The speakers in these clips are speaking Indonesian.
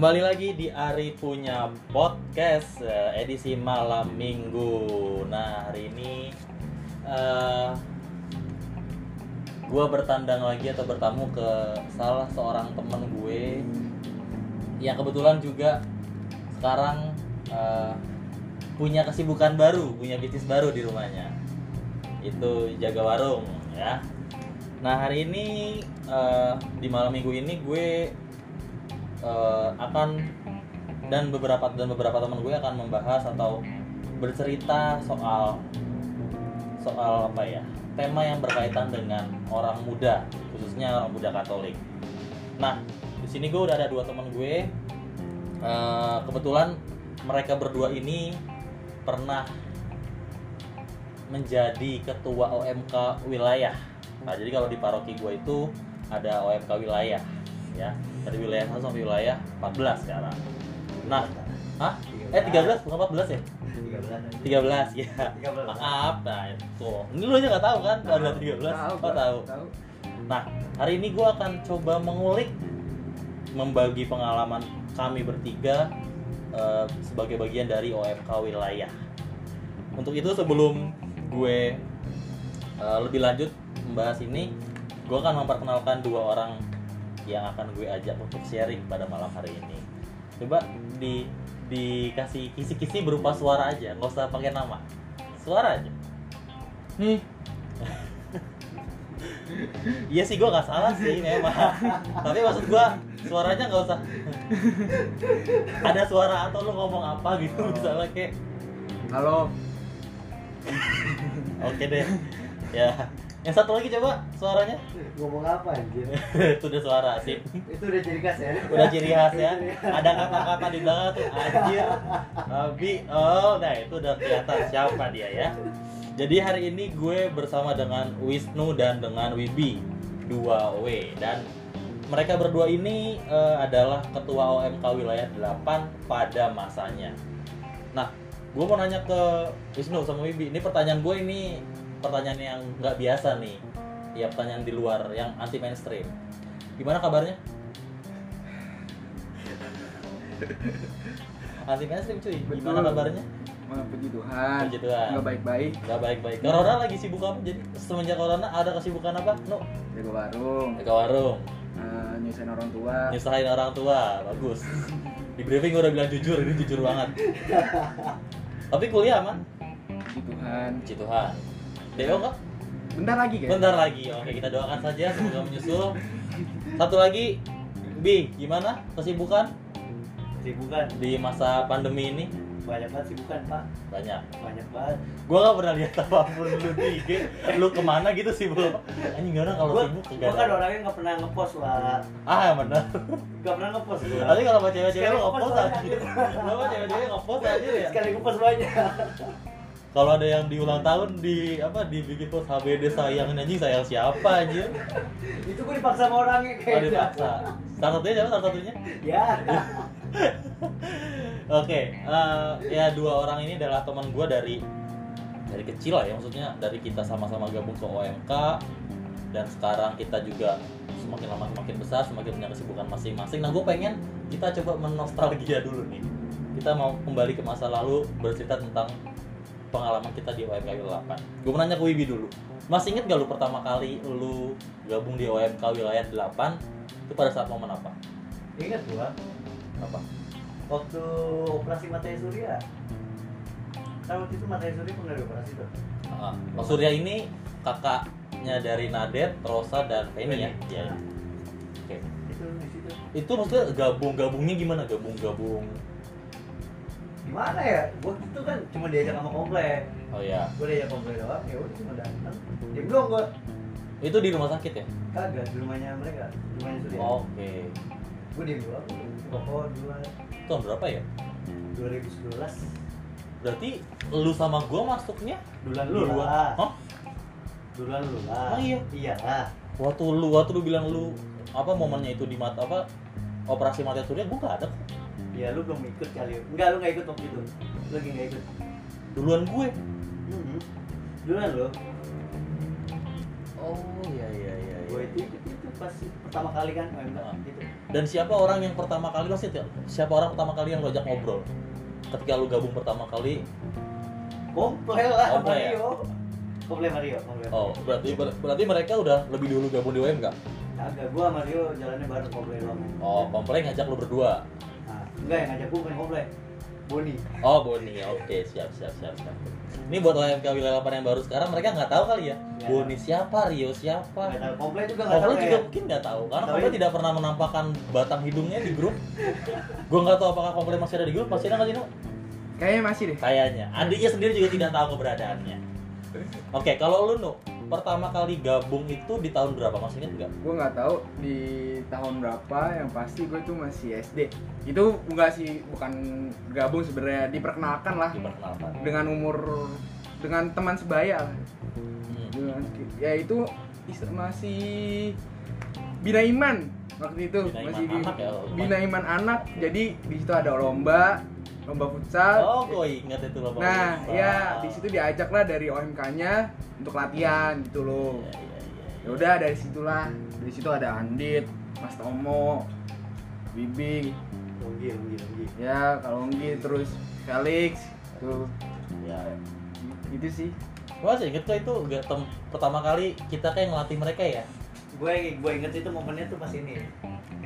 Kembali lagi di Ari punya podcast eh, edisi malam minggu. Nah hari ini eh gue bertandang lagi atau bertamu ke salah seorang temen gue yang kebetulan juga sekarang eh, punya kesibukan baru, punya bisnis baru di rumahnya. Itu jaga warung ya. Nah hari ini eh, di malam minggu ini gue eh, akan dan beberapa dan beberapa teman gue akan membahas atau bercerita soal soal apa ya tema yang berkaitan dengan orang muda khususnya orang muda Katolik. Nah di sini gue udah ada dua teman gue Eh, kebetulan mereka berdua ini pernah menjadi ketua OMK wilayah. Nah, jadi kalau di paroki gue itu ada OMK wilayah ya. Dari wilayah 1 sampai wilayah 14 sekarang. Nah, hah? Eh 13 bukan 14 ya? 13 ya. 13. Maaf. Nah, itu. Ini lu aja nggak tahu kan? Ada 13. Oh, tahu. Nah, hari ini gue akan coba mengulik membagi pengalaman kami bertiga eh, sebagai bagian dari OMK wilayah. Untuk itu sebelum gue eh, lebih lanjut membahas ini, gue akan memperkenalkan dua orang yang akan gue ajak untuk sharing pada malam hari ini. Coba di dikasih kisi-kisi berupa suara aja, nggak usah pakai nama. Suara aja. Nih, Iya sih gue nggak salah sih memang. Tapi maksud gue suaranya nggak usah. Ada suara atau lu ngomong apa gitu misalnya kayak halo. oke deh. Ya. Yang satu lagi coba suaranya. Ngomong apa anjir? Itu udah suara sih. Itu udah ciri khas ya? Udah ciri khas ya. Ada kata-kata di belakang tuh anjir. Tapi oh nah itu udah kelihatan siapa dia ya. Jadi hari ini gue bersama dengan Wisnu dan dengan Wibi 2W dan mereka berdua ini eh, adalah ketua OMK wilayah 8 pada masanya. Nah, gue mau nanya ke Wisnu sama Wibi. Ini pertanyaan gue ini pertanyaan yang nggak biasa nih. Ya pertanyaan di luar yang anti mainstream. Gimana kabarnya? anti mainstream cuy. Gimana Betul. kabarnya? Puji Tuhan. Puji Tuhan. Nggak baik-baik. Gak baik-baik. Corona lagi sibuk apa? Jadi semenjak corona ada kesibukan apa? No, Jaga warung. ke warung, eh, nyusahin orang tua. nyusahin orang tua, bagus. Di briefing udah bilang jujur, ini jujur banget. Tapi kuliah aman, Puji Tuhan. puji Tuhan. Deo enggak? Bentar lagi kan? Bentar lagi. Oke, kita doakan saja semoga menyusul. Satu lagi, Bi, gimana kesibukan Sibukan. di masa pandemi ini? Banyak banget sibukan, Pak. Banyak. Banyak banget. Gua gak pernah lihat apa pun lu di IG. Lu ke mana gitu sih, Bu? Anjing gak kalau Gua, sibuk gua kagak kan ada. orangnya nggak pernah ngepost, Pak. Ah, benar. Nggak pernah ngepost. Tapi kalau sama cewek-cewek ngepost aja. Lu sama cewek-cewek ngepost aja ya. Sekali ngepost banyak. Kalau ada yang di ulang tahun di apa dibikin post HBD sayang anjing sayang siapa anjir? Itu gua dipaksa sama orangnya Oh, kayaknya. dipaksa. Salah satunya siapa salah satunya? Ya. Oke, eh, ya dua orang ini adalah teman gue dari dari kecil lah ya maksudnya dari kita sama-sama gabung ke OMK dan sekarang kita juga semakin lama semakin besar semakin punya kesibukan masing-masing. Nah gue pengen kita coba menostalgia dulu nih. Kita mau kembali ke masa lalu bercerita tentang pengalaman kita di OMK wilayah 8. Gue mau nanya ke Wibi dulu. Masih inget gak lu pertama kali lu gabung di OMK wilayah 8 itu pada saat momen apa? Ingat gua Apa? waktu operasi Matahari Surya. Kan waktu itu Matahari Surya pernah dioperasi tuh. Ah, Mas Surya ini kakaknya dari Nadet, Rosa dan Feni ya. Iya. Ah. Oke. Itu di situ. Itu maksudnya gabung-gabungnya gimana? Gabung-gabung. Gimana ya? Gua itu kan cuma diajak sama komplek. Oh ya. gue diajak komplek doang ya udah cuma datang dia belum gue Itu di rumah sakit ya? kagak di rumahnya mereka di rumahnya Surya Oke. gue diem doang pokok dua Tahun berapa ya? 2011 Berarti lu sama gua masuknya duluan lu duluan. lah Hah? duluan lu lah Oh, iya? iya Waktu lu waktu lu bilang lu apa momennya itu di mata apa operasi mata surya gua gak ada kok. Iya lu belum ikut kali. Enggak lu nggak ikut waktu itu. Lu lagi nggak ikut. Duluan gue. Mhm. duluan lu. Oh iya iya iya. gue itu, itu itu pas pertama kali kan OMK Ah. itu dan siapa orang yang pertama kali pasti siapa orang pertama kali yang lo ajak ngobrol? Ketika lu gabung pertama kali? Komple lah Komple ya? Mario komple Mario. Komple oh berarti ber- berarti mereka udah lebih dulu gabung di UM nggak? Agak gua sama Mario jalannya bareng komple doang oh komplain ngajak lu berdua enggak yang ngajak gua bukan komple Boni oh Boni oke siap siap siap siap ini buat OMK wilayah 8 yang baru sekarang mereka nggak tahu kali ya Nggak. Boni siapa Rio siapa nggak tahu komple juga nggak tahu juga ya mungkin nggak tahu karena Komplain ya? tidak pernah menampakkan batang hidungnya di grup. Gue nggak tahu apakah Komplain masih ada di grup, masih ada nggak sih? Kayaknya masih deh. Kayaknya. Adiknya sendiri juga tidak tahu keberadaannya. Oke, kalau lu nu pertama kali gabung itu di tahun berapa? Masih ingat nggak? Gue nggak tahu di tahun berapa. Yang pasti gue tuh masih SD. Itu enggak sih, bukan gabung sebenarnya diperkenalkan lah Diperkenalkan. dengan umur dengan teman sebaya lah. Hmm. Dengan, ya itu masih bina iman waktu itu Bina iman masih di anak ya, bina iman anak jadi di situ ada lomba lomba futsal Oh, gue ingat itu loh. Bang. nah Wow. ya di situ diajak lah dari OMK-nya untuk latihan gitu loh Iya, iya, iya. ya udah dari situlah dari situ ada Andit Mas Tomo Bibi Longgi longgi longgi ya kalau Nggi terus Felix tuh Ya. itu sih masih inget kok itu gak tem- pertama kali kita kayak ngelatih mereka ya. gue gue inget itu momennya tuh pas ini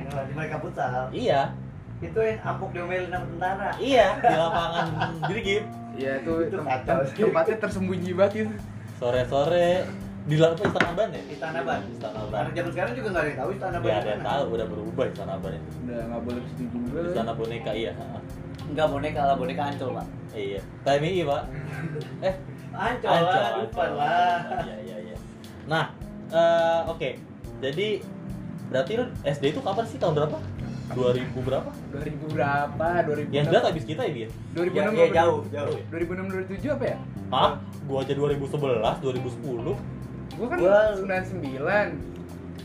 lagi mereka futsal Iya, itu yang ampuk diomelin sama tentara iya di lapangan Grigip. ya itu, Itu kacau tempatnya tersembunyi banget itu Sore-sore di la- apa Istana Ban ya? Istana Ban. Istana Ban. Anak zaman sekarang juga nggak ada yang tahu istana Gak ada yang tahu, udah berubah Istana Ban itu. udah nggak boleh ke situ juga Istana boneka iya. Enggak boneka lah boneka ancol pak. Iya. TMI pak. Eh, Ancol, lah, lupa lah. Iya iya iya. Nah, eh, oke. Jadi berarti lu SD itu kapan sih tahun berapa? 2000 berapa? 2000 berapa 2006 Yang jelas habis kita ya dia. 2006 Ya, ya, jauh, jauh. 2006 2007 apa ya Hah? Gua aja 2011, 2010. gua kan Gua- 99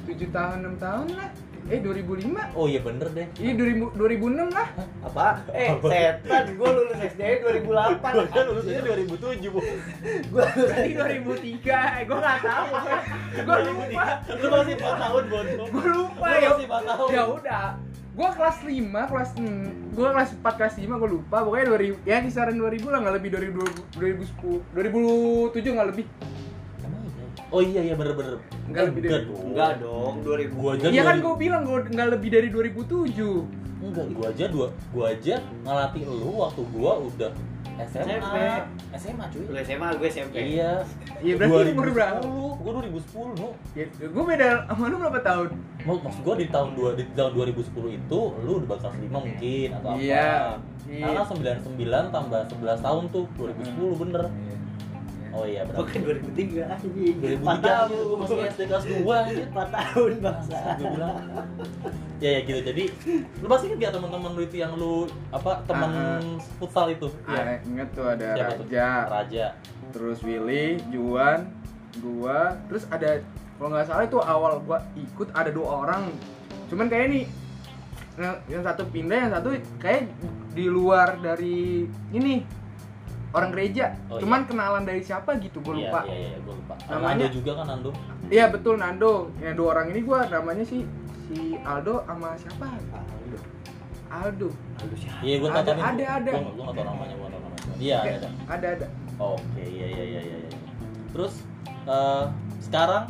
7 tahun 6 tahun lah eh 2005 Oh iya bener deh. iya 2000 2006 lah Apa? Eh, setan, gue lulus SD 2008. Gua kan lulusnya 2007, Bu. Gue berarti 2003 eh gua nggak tahu gua lupa Lu masih 4 tahun, bodoh. gua lupa Lu ya masih 4 tahun. ya udah gua kelas 5 kelas mm, gua kelas 4 kelas 5 gua lupa pokoknya 2000 ya kisaran 2000 lah nggak lebih 2000 2010 2007 nggak lebih iya? Oh iya iya bener-bener. Enggak lebih dari- dong. Enggak dong, 2000. Gua aja Iya kan 2000. gua bilang gua nggak lebih dari 2007 Enggak, gua aja dua, gua aja ngelatih lu waktu gua udah. SMP. SMA cuy. Lu SMA, gue SMP. Iya. Iya, berarti umur berapa? 2010. Gua 2010, nu. ya, gua beda sama lu berapa tahun Mak- Maksud gua di tahun dua di tahun 2010 itu lu udah bakal 5 mungkin atau apa. Iya. Iya. Karena 99 tambah 11 tahun tuh 2010 bener. Oh iya benar. Bukan 2003 anjing. 2003 tahun. gua masih SD kelas 2 anjir. 4 tahun bangsa. Gue bilang ya ya gitu jadi lu pasti inget gak teman-teman lu itu yang lu apa teman Ah, futsal itu Iya, inget tuh ada Siapa tuh? Raja, Raja terus Willy, Juan, gua, terus ada kalau nggak salah itu awal gua ikut ada dua orang. Cuman kayak nih yang, yang satu pindah, yang satu kayak di luar dari ini orang gereja. Oh, Cuman kenalan dari siapa gitu, gua Iya, lupa. iya iya gue lupa Namanya- Nando juga kan Nando Iya betul Nando. Yang dua orang ini gua namanya si si Aldo sama siapa? Aldo. Aldo. Aldo siapa? iya gue Ada, ada, ada. gue gue gak tau namanya gue tau namanya iya ada ada Ada ada. oke iya iya iya iya iya. terus eh, sekarang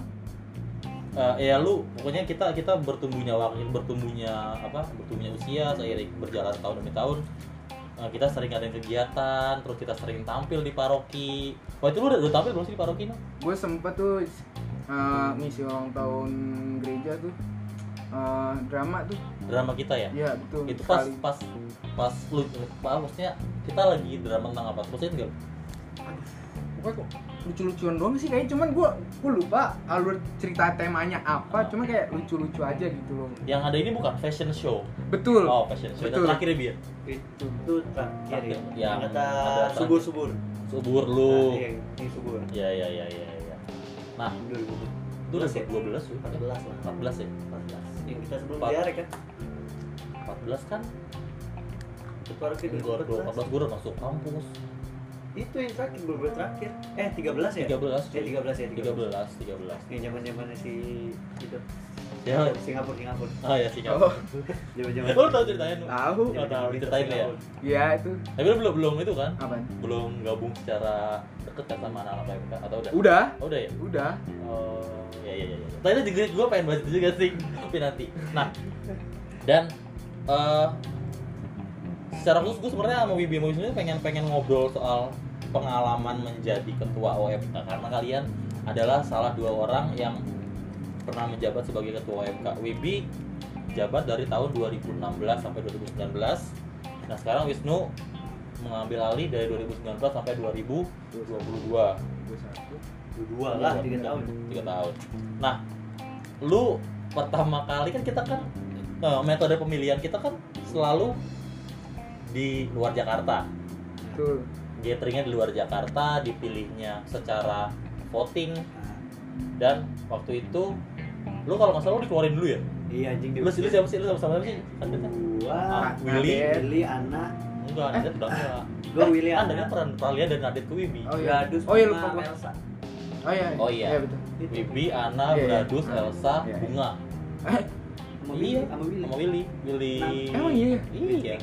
eh, ya lu pokoknya kita kita bertumbuhnya waktu bertumbuhnya apa bertumbuhnya usia seiring berjalan tahun demi tahun kita sering ada kegiatan terus kita sering tampil di paroki. Wah itu lu udah, udah tampil belum sih di paroki no? gue sempet tuh uh, ngisi ulang tahun gereja tuh. Uh, drama tuh. Drama kita ya? Ya betul itu pas sekali. pas pas lu pas maksudnya kita lagi drama tentang apa? Maksudnya enggak pokoknya kok lucu-lucuan doang sih kayaknya cuman gue gue lupa alur cerita temanya apa cuma kayak lucu-lucu aja gitu loh yang ada ini bukan fashion show betul oh fashion show Betul. yang terakhir ya biar Itu tuh terakhir ya. Yang Yang kata ada subur-subur. subur Nah, lu iya, ini subur. ya ya ya ya ya nah 2000. itu udah ya? 12 ya 14 lah. 14 ya 14. Yang kita sebelum Empat. diare kan. 14 kan Itu harus kita gue 14 gue udah masuk kampus itu yang terakhir beberapa terakhir eh 13 ya 13 eh 13 ya 13 13 yang zaman zamannya si itu Ya. Singapura Singapura oh ya Singapura Oh, zaman zaman Oh, lu tahu ceritanya tahu. Oh, tahu diceritain lu ya. Ya itu. Tapi lu belum belum itu kan? Apaan? Belum gabung secara deket kan sama anak-anak PMK atau udah? Udah. Oh, udah ya? Udah. Oh, ya ya ya. ya. Tadi juga gue pengen bahas itu juga sih, tapi nanti. Nah, dan eh secara khusus gue sebenarnya sama Wibi Wisnu ini pengen pengen ngobrol soal pengalaman menjadi ketua OMK karena kalian adalah salah dua orang yang pernah menjabat sebagai ketua OMK. Wibi jabat dari tahun 2016 sampai 2019. Nah sekarang Wisnu mengambil alih dari 2019 sampai 2022 dua lah tiga tahun tiga tahun. Nah, lu pertama kali kan kita kan eh, metode pemilihan kita kan selalu di luar Jakarta. Betul. Gatheringnya di luar Jakarta, dipilihnya secara voting dan waktu itu lu kalau nggak salah lu dikeluarin dulu ya. iya anjing Lu, sih- lu siapa sih? Lu sama siapa sih? Kandidatnya? gua Ah, Willy. Willy Ana Enggak, Nadet udah enggak. gua Willy Kan Ana dengan peran Pralia dan Nadit ke Wibi. Oh iya. Oh iya lupa gua. Elsa Oh iya. Oh iya. betul. Itu. Wibi, Ana, Iya, iya. Bradus, Ah, Elsa, iya. Bunga. Eh, sama Willy Iya, sama Willy sama Willy. Willy. Emang iya. Iya.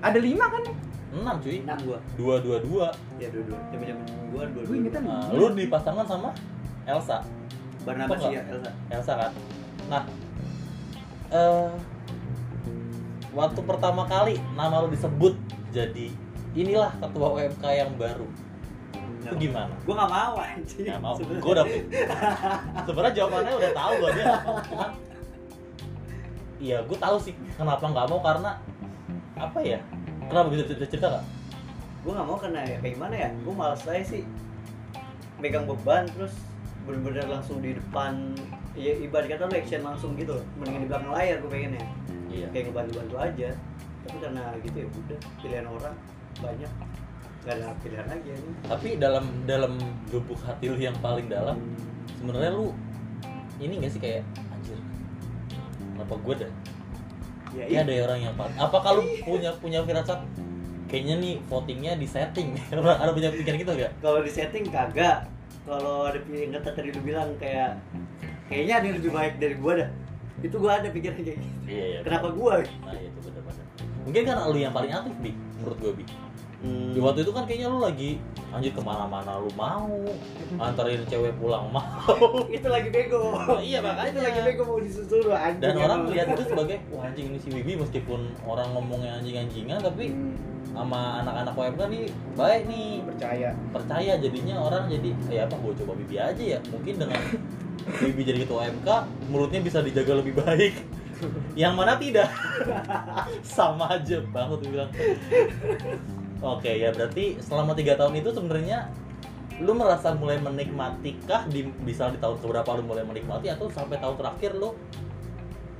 Ada lima kan? Enam cuy. enam gua Dua dua dua. ya dua dua zaman zaman gua dua Gue dua ingetan Nah, lu dipasangkan sama Elsa. Barnabas Apa ya Elsa Elsa kan. Nah, eh waktu pertama kali nama lu disebut jadi inilah ketua UMK yang baru. Itu gimana? gua nggak mau anjing Nggak mau. Gue udah sebenarnya jawabannya udah tahu gue dia. Cuman, Iya, gue tahu sih kenapa nggak mau karena apa ya? Kenapa bisa bisa cerita nggak? gue nggak mau karena ya kayak gimana ya gue malas aja sih megang beban terus bener-bener langsung di depan ya ibarat kata action langsung gitu loh mendingan di belakang layar gue pengennya Iya. kayak ngebantu-bantu aja tapi karena gitu ya udah pilihan orang banyak gak ada pilihan lagi ini Tapi dalam dalam lubuk hati lu yang paling dalam, sebenarnya lu ini gak sih kayak anjir? Kenapa gue dah? Ya Ya iya ada orang yang paling. Apa kalau punya punya firasat? Kayaknya nih votingnya di setting. ada punya pikiran gitu gak? kalau di setting kagak kalau ada pilihan kata tadi lu bilang kayak kayaknya ada yang lebih baik dari gua dah itu gua ada pikiran kayak gitu Iya iya. kenapa gua Nah itu bener-bener. Mungkin karena lu yang paling aktif bi, menurut gue bi. Hmm. Di waktu itu kan kayaknya lu lagi anjir ke mana-mana lu mau, anterin cewek pulang mau. itu lagi bego iya makanya. itu lagi bego mau disusul anjing Dan orang melihat itu sebagai wah anjing ini si Wibi meskipun orang ngomongnya anjing-anjingan tapi Hmm. sama anak-anak UMK nih baik nih Percaya. percaya jadinya orang jadi ya apa gue coba Bibi aja ya mungkin dengan Bibi jadi ketua UMK mulutnya bisa dijaga lebih baik yang mana tidak sama aja banget bilang oke ya berarti selama tiga tahun itu sebenarnya lu merasa mulai menikmati kah di bisa di tahun keberapa lu mulai menikmati atau sampai tahun terakhir lu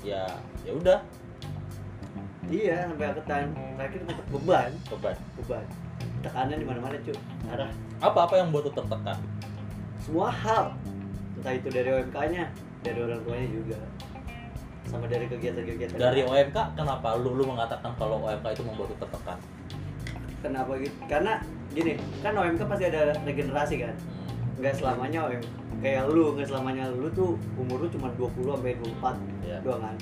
ya ya udah? Iya sampai ke tahun terakhir tetap beban. Beban. Beban. Tekanan di mana mana cuy arah apa apa yang buat lu tertekan? Semua hal. Entah itu dari OMK nya dari orang tuanya juga. Sama dari kegiatan-kegiatan dari OMK kenapa lu lu mengatakan kalau OMK itu membuat lu tertekan kenapa gitu? Karena gini kan OMK pasti ada regenerasi kan? Hmm, nggak selamanya OMK kayak lu nggak selamanya lu tuh umur lu cuma 20 sampai 24 Iya. doang kan?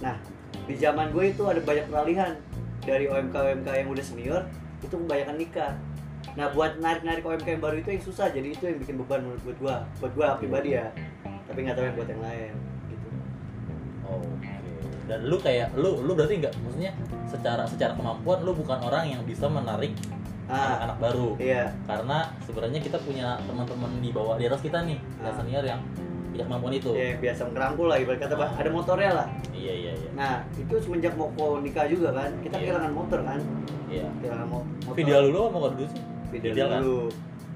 Nah di zaman gue itu ada banyak peralihan. Dari OMK OMK yang udah senior itu kebanyakan nikah. Nah buat narik narik OMK yang baru itu yang susah. Jadi itu yang bikin beban menurut buat gua. Buat gua pribadi ya. Tapi nggak tahu yang buat yang lain gitu. Oh. Dan lu kayak lu lu berarti nggak maksudnya secara secara kemampuan lu bukan orang yang bisa menarik ah anak-anak baru. iya Karena sebenarnya kita punya teman-teman di bawah di atas kita nih, Ah. senior yang punya kemampuan itu. ya biasa ngerangkul lah ibarat kata Bah. ada motornya lah Iya iya iya. nah itu semenjak mau nikah juga kan kita Iya. kehilangan motor kan Iya. kehilangan mo- motor Video dulu apa mau dulu sih? Fidel Fidel kan? dulu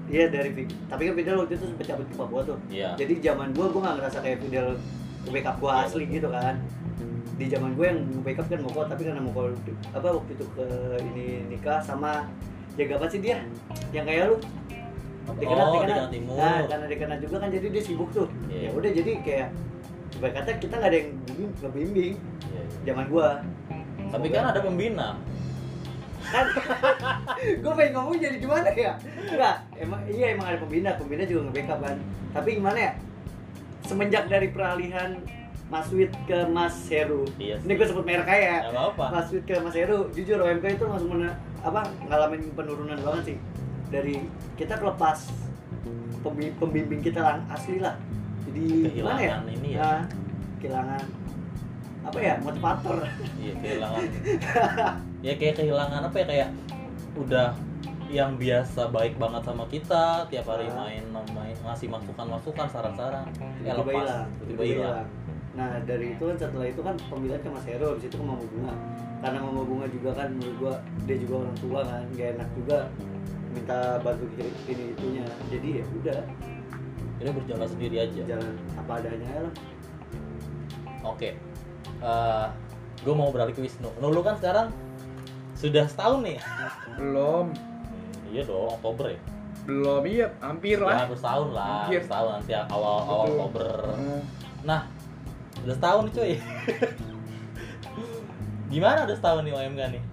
iya dari tapi kan Fidel waktu itu sempet cabut ke Papua tuh Iya. jadi zaman gua gua nggak ngerasa kayak Fidel backup gua Iya, asli gitu kan. Di zaman gue yang backup kan Moko tapi karena Moko apa waktu itu ke ini nikah sama jaga apa sih dia? Yang kayak lu. Dikenal oh, di dikenal Kanal Timur. nah karena dikenal juga kan jadi dia sibuk tuh. Iya. ya udah jadi kayak ibarat kata kita nggak ada yang bimbing ngebimbing Iya, iya. zaman gua. Tapi kan ada pembina. kan? Gue pengen ngomong jadi gimana ya? Enggak emang iya emang ada pembina. Pembina juga nge-backup kan. Tapi gimana ya semenjak dari peralihan Mas Wid ke Mas Heru. Iya ini gue sebut merek aja ya. Apa-apa. Mas Wid ke Mas Heru jujur OMK itu langsung mena- apa ngalamin penurunan banget sih. Dari kita kelepas pembi- pembimbing kita lang asli lah. Jadi ya, Kehilangan ini ya. Nah, kehilangan apa ya motivator. Iya kehilangan. Ya kayak kehilangan apa ya kayak udah yang biasa baik banget sama kita tiap hari main main ngasih masukan masukan saran-saran. Ya tiba-tiba lepas. tiba-tiba hilang. nah dari itu kan setelah itu kan pemilihan ke Mas Hero habis itu ke Mama Bunga. Karena Mama Bunga juga kan menurut gua dia juga orang tua kan gak enak juga minta bantu ini ini itunya. Jadi ya udah. Ini berjalan sendiri aja. Jalan apa adanya lah. Oke. Gue mau beralih ke Wisnu. Nulu kan sekarang sudah setahun nih. Belum iya dong Oktober ya? Belum iya hampir ya lah. Hampir setahun lah Hampir. setahun nanti awal awal Betul. Oktober. Hmm. nah udah setahun nih cuy. Gimana udah setahun nih OMK nih?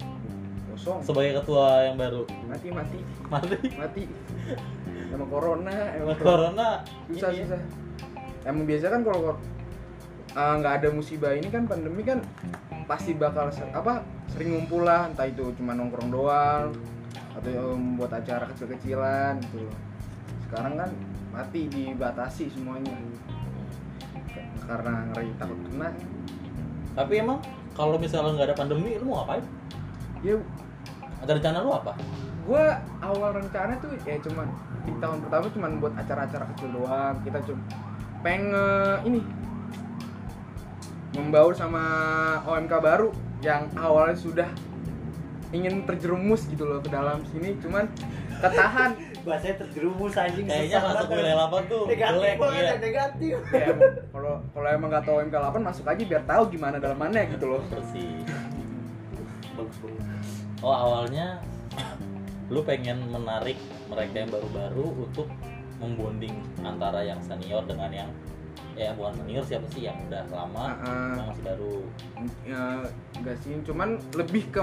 Kosong. Sebagai ketua yang baru. Mati mati. Mati? Mati. Sama corona emang corona. susah ini. ya. susah. Emang biasa kan kalau uh, nggak ada musibah ini kan pandemi kan pasti bakal ser- apa sering ngumpul lah. Entah itu cuma nongkrong doang atau um, buat acara kecil-kecilan gitu. Sekarang kan mati dibatasi semuanya. Karena ngeri takut kena. Tapi emang kalau misalnya nggak ada pandemi lu mau ngapain? Ya ada rencana lu apa? gue awal rencana tuh ya cuman di tahun pertama cuman buat acara-acara kecil doang. Kita cuma pengen eh, ini membaur sama OMK baru yang awalnya sudah ingin terjerumus gitu loh ke dalam sini cuman ketahan. Bahasanya terjerumus anjing kayaknya masuk banget. wilayah apa tuh negatif jelek banget iya. ya, negatif. Ya kalau kalau emang nggak tahu OMK 8 masuk aja biar tahu gimana dalamannya gitu loh. Bersih. Bagus banget oh awalnya lu pengen menarik mereka yang baru-baru untuk membonding antara yang senior dengan yang ya bukan senior siapa sih yang udah lama yang masih baru? Ya enggak sih cuman lebih ke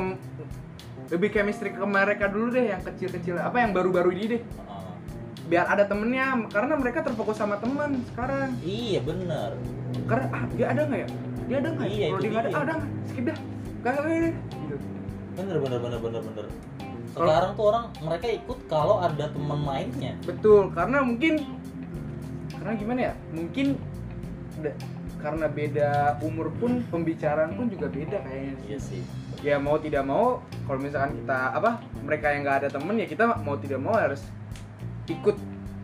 lebih chemistry ke mereka dulu deh yang kecil-kecil. Apa yang baru-baru ini deh. Biar ada temennya karena mereka terfokus sama teman sekarang. Iya bener. Karena ah, dia ada nggak ya? Dia ada nggak ya? Iya, kalau itu dia nggak ada ah, ada skip dah. Gak gitu. Bener bener bener bener bener. Sekarang tuh orang mereka ikut kalau ada teman mainnya. Betul karena mungkin karena gimana ya? Mungkin karena beda umur pun pembicaraan pun juga beda kayaknya sih. iya sih ya mau tidak mau kalau misalkan kita apa mereka yang nggak ada temen ya kita mau tidak mau harus ikut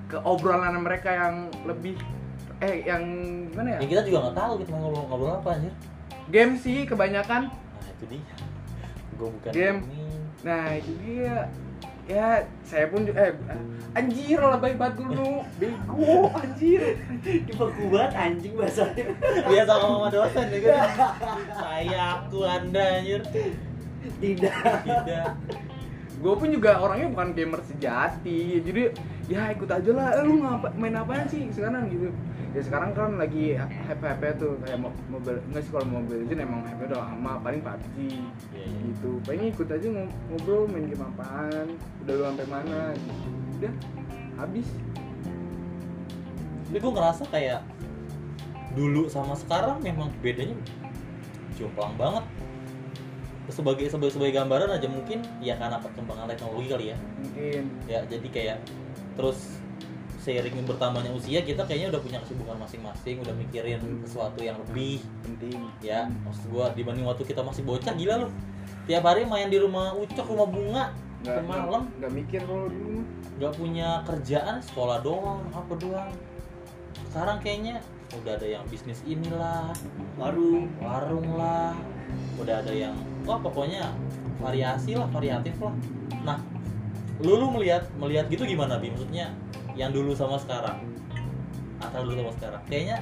ke obrolan mereka yang lebih eh yang gimana ya? Ya kita juga nggak tahu kita mau ngobrol ngobrol apa anjir. Game sih kebanyakan. Nah itu dia. Gue bukan Game. ini. Nah itu dia ya saya pun eh anjir lah baik banget dulu. Bego anjir. Ini baku banget anjing bahasanya biasa ngomong sama dosen ya kan? Saya aku anda anjir. Tidak. Tidak. Gue pun juga orangnya bukan gamer sejati. Jadi ya ikut aja lah. Eh, lu ngapa main apaan sih sekarang gitu ya sekarang kan lagi hype hype tuh kayak mo- mobile nggak sih kalau mobile legend emang hype udah lama paling PUBG Iya, iya. gitu pengen ikut aja ngo- ngobrol main game apaan udah lu sampai mana gitu. udah habis tapi gue ngerasa kayak dulu sama sekarang memang bedanya jomplang banget sebagai sebagai sebagai gambaran aja mungkin ya karena perkembangan teknologi kali ya mungkin ya jadi kayak terus seiring bertambahnya usia kita kayaknya udah punya kesibukan masing-masing udah mikirin sesuatu yang lebih. Penting. Ya maksud gua dibanding waktu kita masih bocah gila loh tiap hari main di rumah ucok rumah bunga nggak malam nggak- mikir kalau dulu. Nggak punya kerjaan sekolah doang apa doang. Sekarang kayaknya udah ada yang bisnis inilah warung warung lah. Udah ada yang wah pokoknya variasi lah variatif lah. Nah lu lu melihat melihat gitu gimana bi? Maksudnya yang dulu sama sekarang. Antara dulu sama sekarang. Kayaknya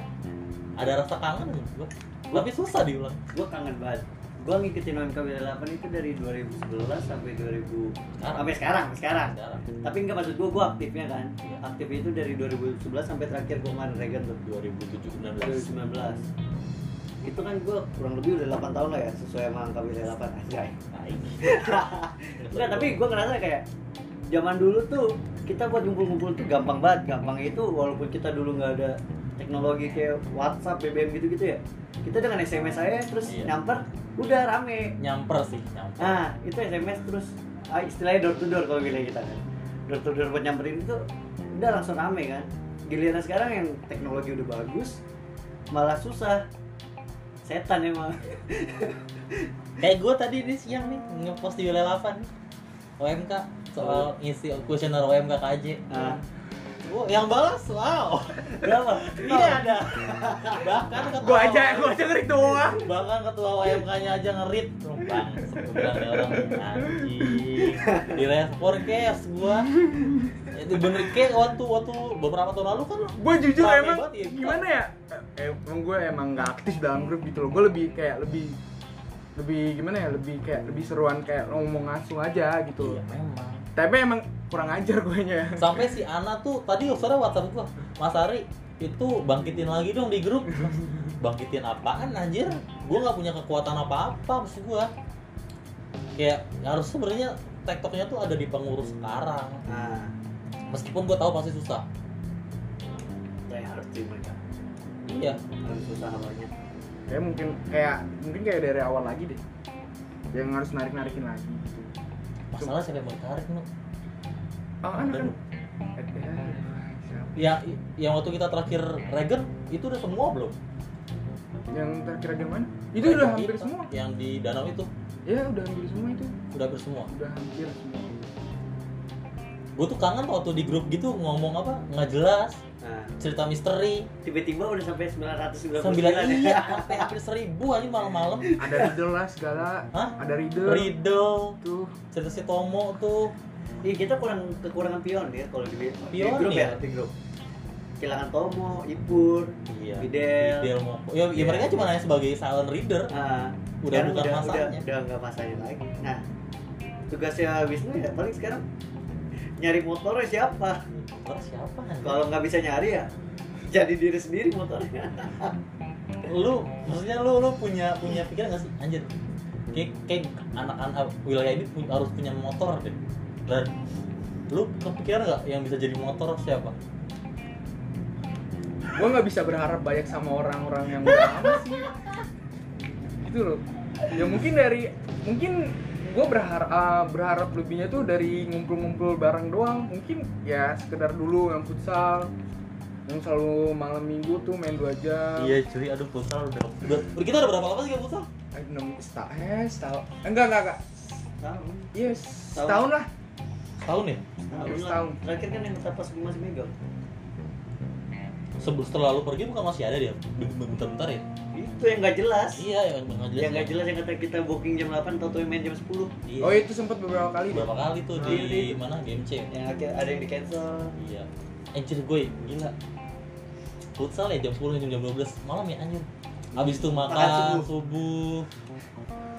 ada rasa kangen menurut gua tapi susah diulang. gue kangen banget. Gue ngikutin Wilayah 8 itu dari 2011 sampai 2000 Sekarang. sampai sekarang sekarang. Sekarang. Tapi enggak maksud gue gue aktifnya kan. Aktif itu dari 2011 sampai terakhir gue kemarin Regan tuh 2017 2019 itu kan gue kurang lebih udah 8 tahun lah ya sesuai sama angka wilayah 8 anjay. Enggak, tapi gue ngerasa kayak zaman dulu tuh kita buat ngumpul-ngumpul tuh gampang banget. Gampang itu walaupun kita dulu nggak ada teknologi kayak WhatsApp, BBM gitu-gitu ya. Kita dengan SMS aja terus Iya. nyamper udah rame. Nyamper sih nyamper. Nah itu SMS terus ah, istilahnya door to door kalau wilayah kita kan. Door to door buat nyamperin itu udah langsung rame kan. Giliran sekarang yang teknologi udah bagus malah susah. Setan emang. Kayak gue tadi nih siang nih ngepost di wilayah 8 nih OMK soal ngisi kuesioner OMK KJ Ah. Oh, yang balas, wow. berapa Tidak ada. Bahkan ketua Gua aja, gua aja ngerit doang. Bahkan ketua OMK-nya aja ngerit. Oh, Bang, sebelah nih orang anjing. Di respon kes gua. Itu bener kayak waktu waktu beberapa tahun lalu kan Gue jujur emang banget ya. gimana ya? Eh, emang gue emang nggak aktif dalam grup gitu loh. Gue lebih kayak lebih lebih gimana ya? Lebih kayak lebih seruan kayak ngomong langsung aja gitu. Iya, memang. Tapi emang kurang ajar gue nya. Sampai si Ana tuh tadi sore WhatsApp gua, Mas Ari itu bangkitin lagi dong di grup. Bangkitin apaan anjir? Gua nggak punya kekuatan apa-apa maksud gua. Kayak harus sebenarnya tektoknya tuh ada di pengurus sekarang. nah Meskipun gua tahu pasti susah. saya harus ya Iya. harus susah namanya Kayak mungkin kayak mungkin kayak dari awal lagi deh. Yang harus narik narikin lagi gitu. Masalah siapa yang mau tarik nu? Oh, kan kan. Ya, yang waktu kita terakhir Regen itu udah semua belum? Yang terakhir yang mana? Itu udah Regen hampir kita, semua. Yang di danau itu Ya udah hampir semua itu. udah hampir semua. Udah hampir semua. Gue tuh kangen waktu di grup gitu ngomong apa nggak jelas nah cerita misteri tiba-tiba udah sampai 999 sembilan ya. iya sampai hampir seribu aja malam-malam Ada riddle lah segala. Hah? Ada riddle. Riddle Tuh. cerita si Tomo tuh Iya kita kurang kekurangan pion ya kalau di, di Pionir. grup ya di grup. Kehilangan Tomo, Ipur, iya Fidel. Fidel mau ya, ya Iya. mereka cuma hanya sebagai silent reader Nah, Udah bukan udah, masanya. Udah, udah nggak masanya lagi. Nah, tugasnya Wisnu ya paling sekarang nyari motornya siapa? Terus siapa? Kalau nggak bisa nyari ya jadi diri sendiri motornya. lu maksudnya lu lu punya punya pikiran gak sih anjir kayak kayak anak-anak wilayah ini pu- harus punya motor deh dan lu kepikiran nggak yang bisa jadi motor siapa Gue nggak bisa berharap banyak sama orang-orang yang lama sih. Itu loh. Ya mungkin dari mungkin gue berharap ah, berharap lebihnya tuh dari ngumpul-ngumpul bareng doang. Mungkin ya sekedar dulu yang futsal yang selalu malam minggu tuh main dua jam. iya cuy aduh futsal udah udah udah- kita udah berapa lama sih gak futsal Eh, enam setahun eh setahun enggak enggak enggak Tahu. iya setahun lah tahun ya Tahun Setahun. lah. Terakhir kan yang pas gue masih megang. sebelum setelah lu pergi bukan masih ada dia bentar-bentar ya Itu yang nggak jelas. iya yang nggak jelas. Yang nggak jelas yang kata kita booking jam 8 atau main jam 10 iya. oh itu sempat beberapa kali deh. berapa kali tuh Iya, di iya. mana? Game C yang akhir ada yang di cancel. Iya. Anjir gue gila. Futsal ya jam 10 jam jam 12 malam ya anjir. Habis itu makan, Makan subuh.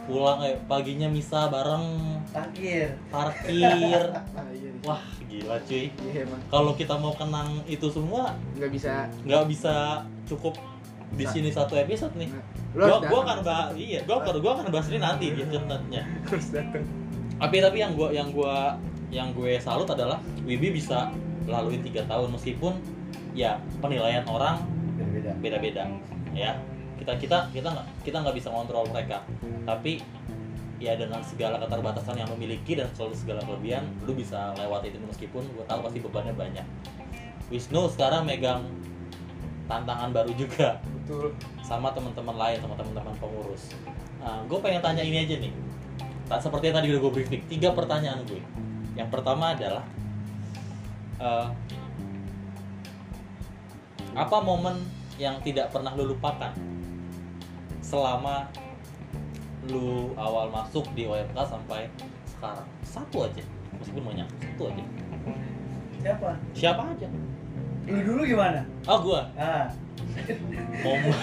pulang eh paginya misa bareng. Akhir parkir. Ah, iya, iya. wah gila cuy. Iya emang. Kalau kita mau kenang itu semua nggak bisa. nggak bisa cukup di sini satu episode nih. Lu gua gua akan bahas iya gua akan gua akan bahas ini nanti di episode-nya harus datang. Tapi tapi yang gua yang gua yang gue salut adalah Wibi bisa lalui tiga tahun meskipun ya penilaian orang beda beda-beda ya. Kita kita kita nggak kita nggak bisa kontrol mereka. Tapi ya dengan segala keterbatasan yang lo miliki dan selalu segala kelebihan lu bisa lewati itu meskipun gue tahu pasti bebannya banyak. Wisnu sekarang megang tantangan baru juga. Betul. Sama teman-teman lain sama teman-teman pengurus. Nah, gue pengen tanya ini aja nih. Tak seperti yang tadi udah gue briefing tiga pertanyaan gue yang pertama adalah eh, apa momen yang tidak pernah lu lupakan? Selama lu awal masuk di OMK sampai sekarang. Satu aja meskipun banyak satu aja. Siapa? Siapa aja ini dulu gimana? Oh gua? Ah. Momen.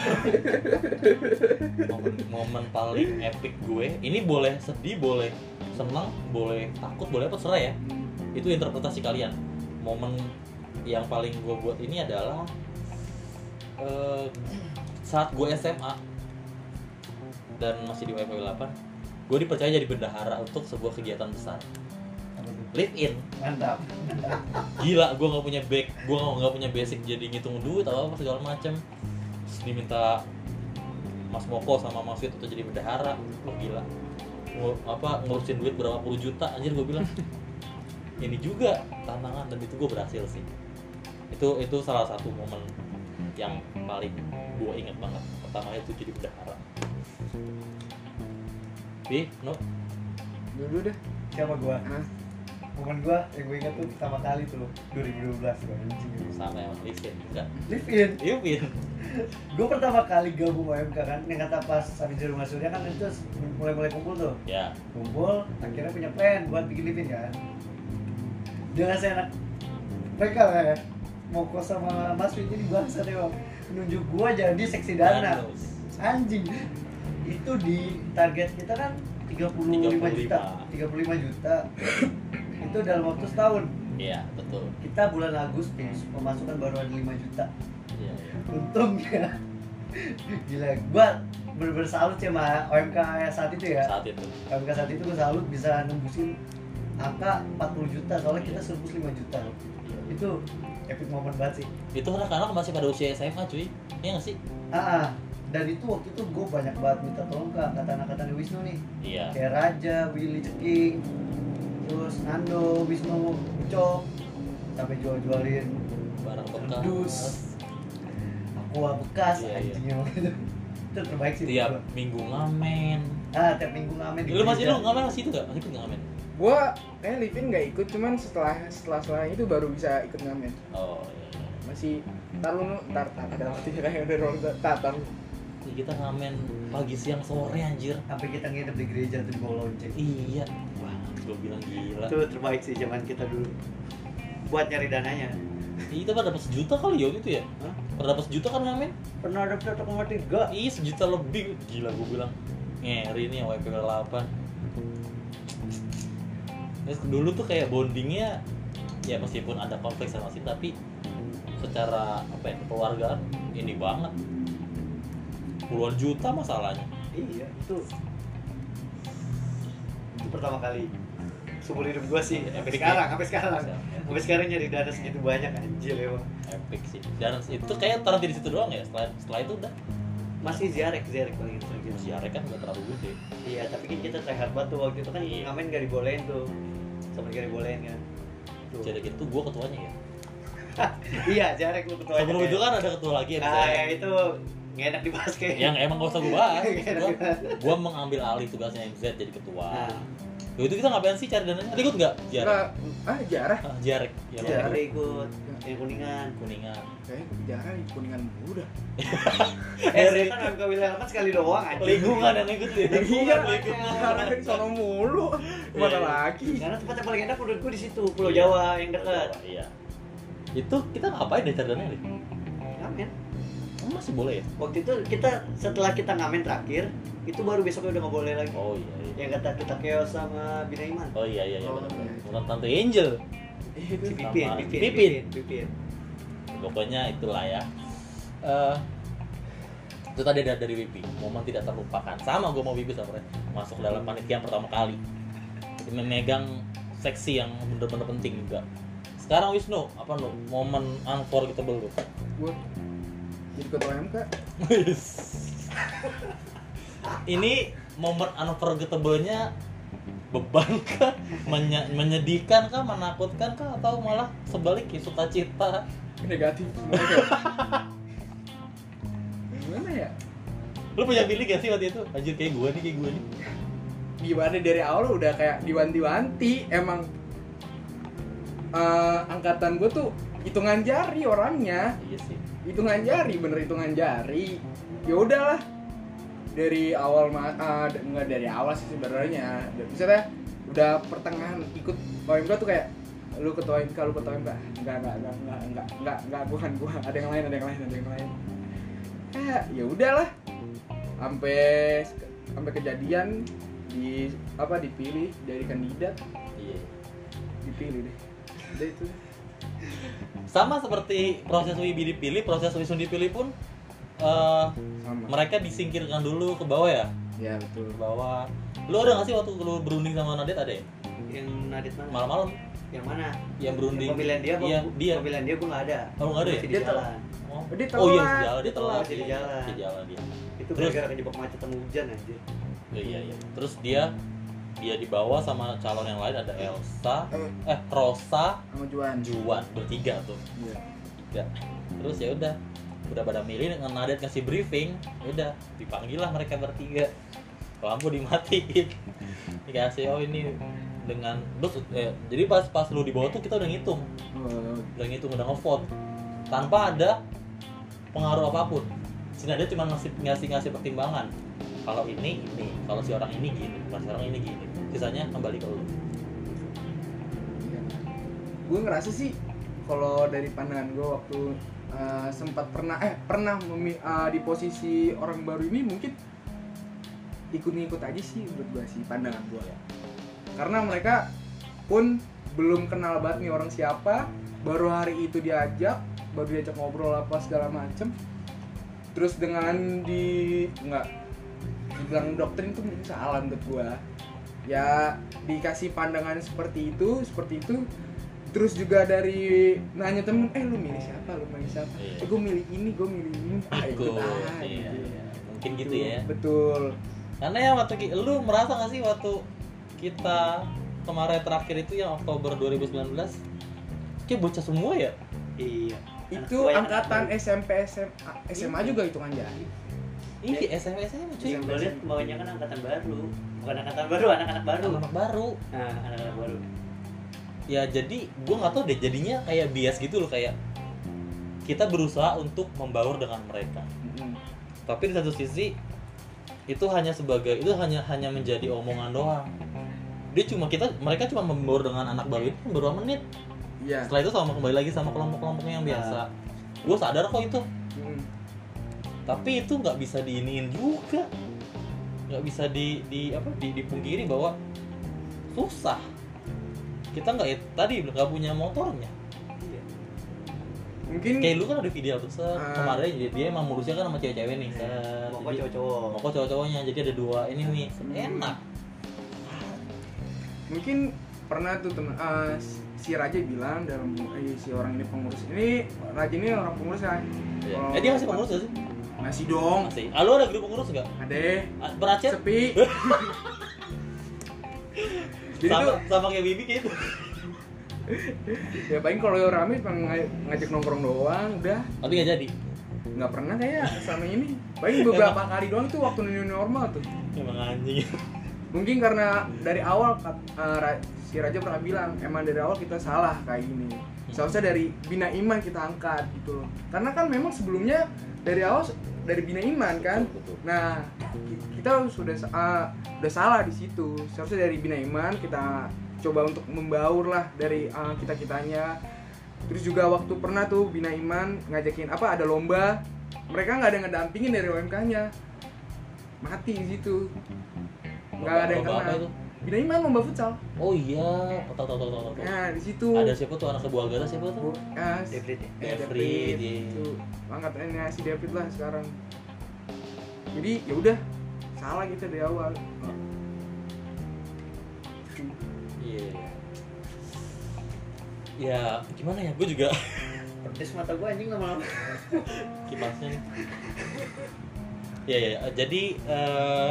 Momen momen paling epic gue ini boleh sedih boleh senang boleh takut boleh apa serah ya. Itu interpretasi kalian. Momen yang paling gue buat ini adalah eh, saat gue SMA dan masih di WPW 8 gue dipercaya jadi bendahara untuk sebuah kegiatan besar? Live in. Mantap. gila gue nggak punya back gue nggak punya basic jadi ngitung duit atau apa segala macem. Terus diminta Mas Moko sama Mas Fit untuk jadi bendahara. Oh gila. Ngu- apa ngurusin duit berapa puluh juta anjir gue bilang. Ini juga tantangan dan itu gue berhasil sih. Itu itu salah satu momen yang paling gue inget banget. Pertama itu jadi bendahara. Bi, no, dulu deh. Siapa gua? Hah? Momen gua yang gue ingat tuh pertama kali tuh 2012 gua anjing. sama yang Livin enggak Live in. Livin Gue pertama kali gabung OMK kan, yang kata pas habis di rumah Surya kan itu mulai-mulai kumpul tuh. ya Kumpul, akhirnya punya plan buat bikin live in kan. Dengan saya anak mereka lah ya. Mau kos sama Mas Fit ini bangsa deh bang. Menunjuk gua jadi seksi dana. Anjing. Itu di target kita kan 35 juta. 35 juta. Itu dalam waktu setahun. iya betul. Kita bulan Agustus pemasukan baru ada 5 juta. iya iya. untungnya gila gua bener-bener salut sih sama OMK saat itu ya. Saat itu. OMK saat itu gua salut bisa nembusin angka 40 juta soalnya kita surplus 5 juta. Itu epic moment banget sih. Itu anak-anak masih pada usia SMA cuy. Iya nggak sih? Ah ah. dan itu waktu itu gue banyak banget minta tolong ke angkatan-angkatan Wisnu nih. Iya. Kayak Raja, Willy Ceking terus Nando, Wisnu, Ucok sampai jual-jualin barang Dus. bekas aqua bekas Iya, iya. anjing emang itu terbaik sih tiap gua. minggu ngamen ah tiap minggu ngamen lu masih lu ngamen masih itu gak? masih ikut ngamen? gua kayak living nggak ikut cuman setelah setelah setelah itu baru bisa ikut ngamen oh iya, iya. masih tar lu tar tar ada waktunya kayak udah roll tar kita ngamen pagi siang sore anjir sampai kita nginep di gereja tuh di bawah lonceng iya wah gue bilang gila. Itu terbaik sih zaman kita dulu. Buat nyari dananya. Kita pada dapat sejuta kali ya waktu itu ya? Hah? pada dapat sejuta kan ngamen? Pernah ada satu koma tiga. Ih sejuta lebih. Gila gue bilang Ngeri nih WP 8 Terus dulu tuh kayak bondingnya Ya meskipun ada konflik sama sih Tapi secara apa ya kekeluargaan ini banget. Puluhan juta masalahnya. Iya itu. Itu pertama kali seumur hidup gua sih sampai Epic sekarang ya? sampai sekarang. Sampai sekarang nyari dana segitu banyak anjir emang. Epic sih. Dan itu kayak terhenti di situ doang ya setelah setelah itu udah. Masih ziarek ziarek paling sering siarnya kan nggak terlalu gede. Iya tapi kan kita hard banget tuh waktu itu kan Iya. ngamen gak dibolehin tuh. Sama gak dibolehin kan. Tuh. jadi gitu gue ketuanya ya. Iya ziarek lu ketua sebelum itu kan ada ketua lagi ya nah yang itu nggak enak dibahas kayak yang emang gak usah gue bahas. Gua mengambil alih tugasnya MZ jadi ketua. Nah Loh, itu kita ngapain sih cari dananya? Ada ikut nggak? Jarek. Nggak, ah jarah Ah, Jarek. Ya, ikut yang kuningan Kuningan. kayak jarah di kuningan muda eh saya kan nggak wilayah lepas sekali doang anjir Lingkungan yang ikut ya. iya lingkungan. jarah di sono mulu mana Iya. lagi karena tempat yang paling enak menurut gua di situ Pulau Jawa yang dekat Iya. Itu kita ngapain deh cari dananya? Ngamen Emang masih boleh ya? waktu itu kita setelah kita ngamen terakhir itu baru besoknya udah nggak boleh lagi Oh iya. iya. yang kata kita keos sama Bina Iman Oh iya iya iya. Oh, benar. iya. Tante Angel. si Pipin Sama Pipin Pipin. Pipin Pokoknya itulah ya. Eh itu tadi dari, dari Wipi momen tidak terlupakan sama gue mau Wipi sebenarnya masuk dalam panitia yang pertama kali memegang seksi yang bener-bener penting juga sekarang Wisnu apa lu momen unforgettable lu gua jadi ketua MK ini momen unforgettable-nya beban kah? Menye- menyedihkan kah? Menakutkan kah? Atau malah sebaliknya sukacita? Negatif. Gimana ya? Lu punya pilih gak sih waktu itu? Anjir kayak gue nih kayak gue nih. Gimana? Dari awal udah kayak diwanti-wanti emang eh, angkatan gue tuh hitungan jari orangnya. Iya sih. Hitungan jari bener hitungan jari. Ya udahlah dari awal ma ah, d- nggak dari awal sih sebenarnya. Misalnya udah pertengahan ikut OMK tuh kayak lu ketua MK lu ketua MK enggak enggak enggak enggak enggak enggak enggak bukan gua ada yang lain ada yang lain ada yang lain. Kayak ya udahlah. Sampai sampai kejadian di apa dipilih dari kandidat. Iya. Dipilih deh. Udah itu. Sama seperti proses Wibi dipilih proses Wisnu dipilih pun eh, sama mereka disingkirkan dulu ke bawah ya ya betul Bawa. Lu ada gak sih waktu lu berunding sama Nadet ada ya? yang Nadit mana Malam-malam yang mana yang berunding. Yang pemilihan dia Iya, dia. pemilihan dia gue nggak ada Oh, nggak ada ya? Dia telat. jalan Oh, Dia oh iya, telat. di jalan, dia telat. Masih di jalan. Di jalan dia. itu Terus? gara-gara kejebak macet sama hujan anjir Oh, iya, iya. Terus dia dia dibawa sama calon yang lain ada Elsa, eh Rosa, sama Juan Juan bertiga tuh. Iya. Tiga. Terus ya udah udah pada milih dengan Nadet ngasih briefing, ya udah dipanggil lah mereka bertiga. Lampu dimatiin. Dikasih oh ini dengan terus eh, jadi pas pas lu dibawa tuh kita udah ngitung, udah ngitung udah ngevote tanpa ada pengaruh apa pun. Si Nadet cuma ngasih ngasih ngasih pertimbangan. Kalau ini ini, kalau si orang ini gini, kalau si orang ini gini. Sisanya kembali ke lu. gue ngerasa sih kalau dari pandangan gue waktu uh, sempat pernah eh pernah memi- uh, di posisi orang baru ini mungkin ikut-ikut aja sih menurut gue sih pandangan gue ya. Karena mereka pun belum kenal banget nih orang siapa baru hari itu diajak baru diajak ngobrol apa segala macem. Terus dengan di nggak dibilang doktrin itu mungkin salah menurut gue ya dikasih pandangan seperti itu seperti itu terus juga dari nanya temen eh lu milih siapa lu milih siapa Iya. eh gue milih ini gue milih ini ah ikut Ikut, aja iya, gitu. iya. Mungkin gitu ya. betul Karena ya waktu lu merasa gak sih waktu kita kemarin terakhir itu yang Oktober 2019 kayak bocah semua ya? iya itu Anak angkatan SMP SMA SMA Iya. juga hitungan jadi Iya, nya baru. cuy. yang gue lihat bawahnya kan angkatan baru bukan angkatan baru anak-anak baru Anak baru. nah anak-anak baru Ya jadi gua nggak tahu deh jadinya kayak bias gitu loh kayak kita berusaha untuk membaur dengan mereka. Mm-mm. Tapi di satu sisi itu hanya sebagai itu hanya hanya menjadi omongan doang. Dia cuma kita mereka cuma membaur dengan anak baru itu beberapa menit. iya Setelah itu sama kembali lagi sama kelompok-kelompoknya yang biasa. Gue sadar kok itu. Mm. tapi itu nggak bisa diiniin juga nggak bisa di, di apa di, dipungkiri bahwa susah kita nggak ya, tadi nggak punya motornya. Iya mungkin kayak lu kan ada video tuh set, Ah. kemarin dia, dia emang modusnya kan sama cewek-cewek nih set. mau kok Jadi- cowok-cowok. mau kok cowok-cowoknya jadi ada dua ini nih. Enak. Mungkin pernah tuh temen eh, si Raja bilang dalam eh, si orang ini pengurus ini Raja ini orang pengurus kan? Iya. Kalau- eh dia masih pengurus gak sih? Masih dong. Masih. Ah, lu ada grup pengurus nggak? Ada. Ah, beracet? Sepi jadi sama tuh sama kayak bibi kayak itu ya paling kalau rame ng- ngajak nongkrong doang udah. Tapi nggak jadi? Nggak pernah kayak sama ini. Paling beberapa kali doang tuh waktu new normal tuh. Emang anjing. Mungkin karena dari awal Ra- si Raja pernah bilang emang dari awal kita salah kayak gini. Seharusnya dari bina iman kita angkat gitu loh. Karena kan memang sebelumnya dari awal dari bina iman kan? Betul, betul. nah ki- kita sudah sa- ah, udah salah di situ. Seharusnya dari bina iman kita coba untuk membaur lah dari kita kitanya terus juga waktu pernah tuh bina iman ngajakin apa ada lomba mereka nggak ada ngedampingin dari OMK nya mati di situ. Nggak ada yang kenal bina iman lomba futsal oh iya tahu tahu tahu tahu. nah di situ ada siapa tuh anak sebuah gara siapa tuh ah, David ya? David, itu angkatannya si David lah sekarang jadi ya udah salah kita dari awal Iya. Ya gimana ya? Gue juga pedes mata gue anjing lama-lama kipasnya nih. Iya iya. Jadi eh,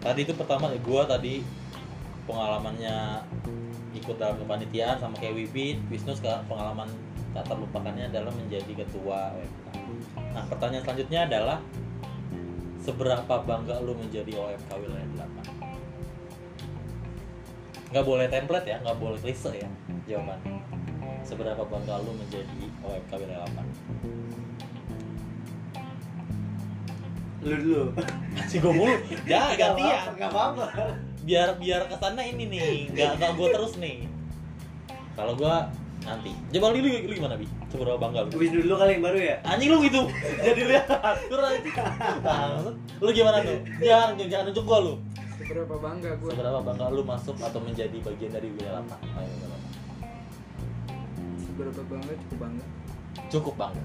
tadi itu pertama gue tadi pengalamannya ikut dalam kepanitiaan sama kayak Wibit, Wisnu sekarang pengalaman tak terlupakannya adalah menjadi ketua OMK. Nah pertanyaan selanjutnya adalah seberapa bangga lu menjadi OMK wilayah 8? nggak boleh template ya, nggak boleh klise ya jawaban. Seberapa bangga lu menjadi OMK wilayah 8? Lu dulu Si gue mulu, ya gantian. nggak apa-apa Biar biar ke sana ini nih, nggak nggak gue terus nih. Kalau gue nanti. Coba lu, lu, lu gimana bi? Seberapa bangga lu? Wisnu dulu kali yang baru ya Anjing lu gitu, jadi lihat. Anjing. Nah, lu gimana tuh? Jangan jangan nunjuk gua lu. seberapa bangga gue Seberapa bangga lu masuk atau menjadi bagian dari wilayah 8? Ayo, wilayah 8. seberapa bangga cukup bangga Cukup bangga.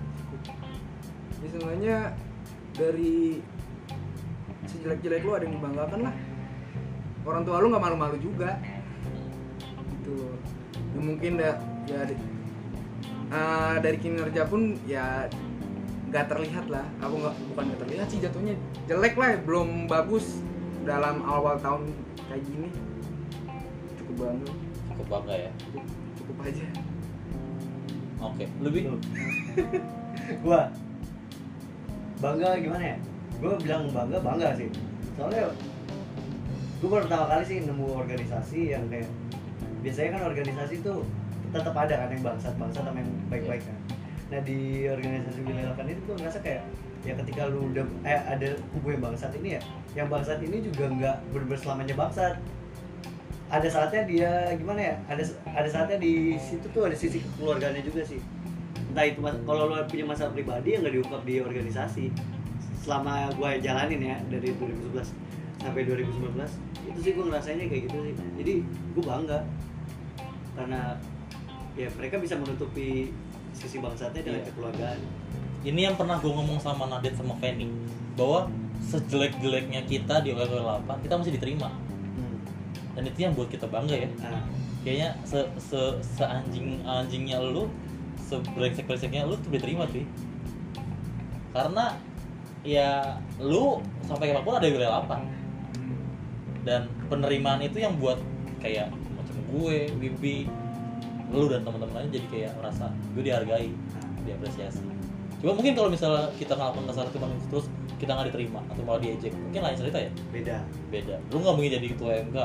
ya sebenarnya dari sejelek-jelek lu ada yang dibanggakan lah. Orang tua lu nggak malu-malu juga. Gitu. Loh ya mungkin ya di- eh, dari kinerja pun ya nggak terlihat lah. Aku nggak bukan nggak terlihat sih jatuhnya jelek lah belum bagus dalam awal tahun kayak gini. Cukup bangga. Cukup bangga ya? Cukup, cukup aja. Oke lebih? Gua. Bangga gimana ya gua bilang bangga bangga sih. Soalnya gua baru pertama kali sih nemu organisasi yang kayak biasanya kan organisasi tuh tetap ada kan yang bangsat bangsat sama yang baik-baik kan. Nah di organisasi wilayah ini tuh gua ngerasa kayak ya ketika lu udah eh ada kubu yang bangsat ini ya yang bangsat ini juga nggak bener selamanya bangsat. Ada saatnya dia gimana ya ada ada saatnya di situ tuh ada sisi keluarganya juga sih. Entah itu kalau lo punya masalah pribadi yang nggak diungkap di organisasi selama gue jalanin ya dari 2011 sampai 2019 itu sih gue ngerasainnya kayak gitu sih. Jadi gue bangga. Karena ya mereka bisa menutupi sisi bangsatnya dengan Iya. kekeluargaan. Ini yang pernah gue ngomong sama Nadit sama Feni bahwa sejelek-jeleknya kita di OL 8 kita masih diterima. Dan itu yang buat kita bangga ya. Nah, kayaknya se se seanjing anjingnya lu sebrengsek brengseknya lu tuh diterima cuy. Karena ya lu sampai kapan pun ada wilayah 8 dan penerimaan itu yang buat kayak macam gue, Wibi, lu dan teman-teman lain jadi kayak merasa gue dihargai, diapresiasi. Cuma mungkin kalau misalnya kita ngelakuin kesalahan cuma terus kita nggak diterima atau malah diejek, mungkin lain cerita ya, beda beda. Lu nggak mungkin jadi ketua MK,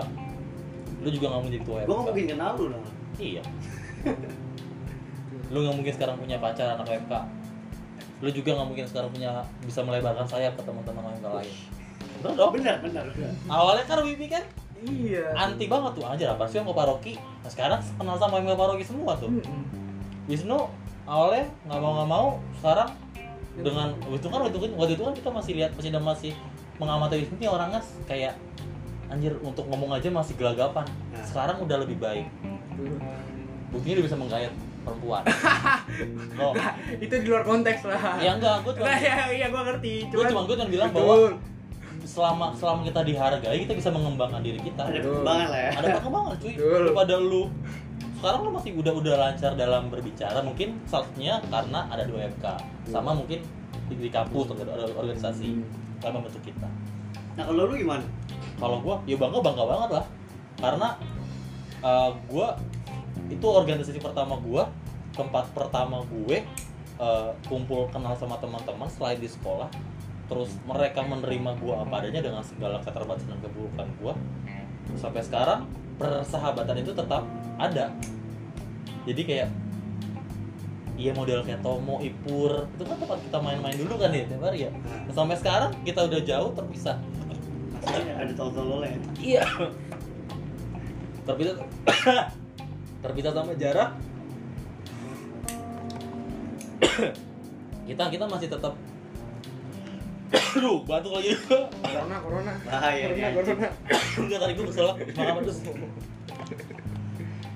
lu juga nggak mungkin jadi ketua MK. gue nggak mungkin kenal lu lah Iya. lu nggak mungkin sekarang punya pacar anak MK. Lu juga nggak mungkin sekarang punya bisa melebarkan sayap ke teman-teman MK lain. Bener dong. benar benar benar Awalnya kan Wibi kan iya anti banget tuh aja apa sih mau paroki. Nah sekarang kenal sama MK paroki semua tuh. Mm-mm. Wisnu awalnya nggak mau nggak mau sekarang dengan itu kan waktu itu waktu itu kan kita masih lihat masih masih mengamati Wisnu ini orangnya kayak anjir untuk ngomong aja masih gelagapan. Nah. Sekarang udah lebih baik. Buktinya dia bisa menggayat perempuan. Loh, Nah, itu di luar konteks lah. Ya enggak, gue cuma Nah, ya, iya gue ngerti gue cuma gue cuma bilang bahwa selama selama kita dihargai kita bisa mengembangkan diri kita. ada perkembangan lah ya. Ada perkembangan cuy. Betul. Daripada lu. Sekarang lu masih udah udah lancar dalam berbicara mungkin salahnya karena ada dua MK sama mungkin di, di kampus atau ada organisasi yang membentuk kita. Nah kalau lu gimana? Kalau gua ya bangga bangga banget lah. Karena uh, gua itu organisasi pertama gua tempat pertama gue uh, kumpul kenal sama teman-teman selain di sekolah terus mereka menerima gua apa adanya dengan segala keterbatasan dan keburukan gua sampai sekarang persahabatan itu tetap ada jadi kayak Iya model kayak Tomo, Ipur itu kan tempat kita main-main dulu kan ya tiap hari ya. Nah, sampai sekarang kita udah jauh terpisah. Maksudnya ada tol-tololnya ya Iya. Terpisah terpisah sama jarak. kita kita masih tetap Aduh, batuk lagi. corona corona bahaya corona nih corona Enggak tadi gue kesel makan terus.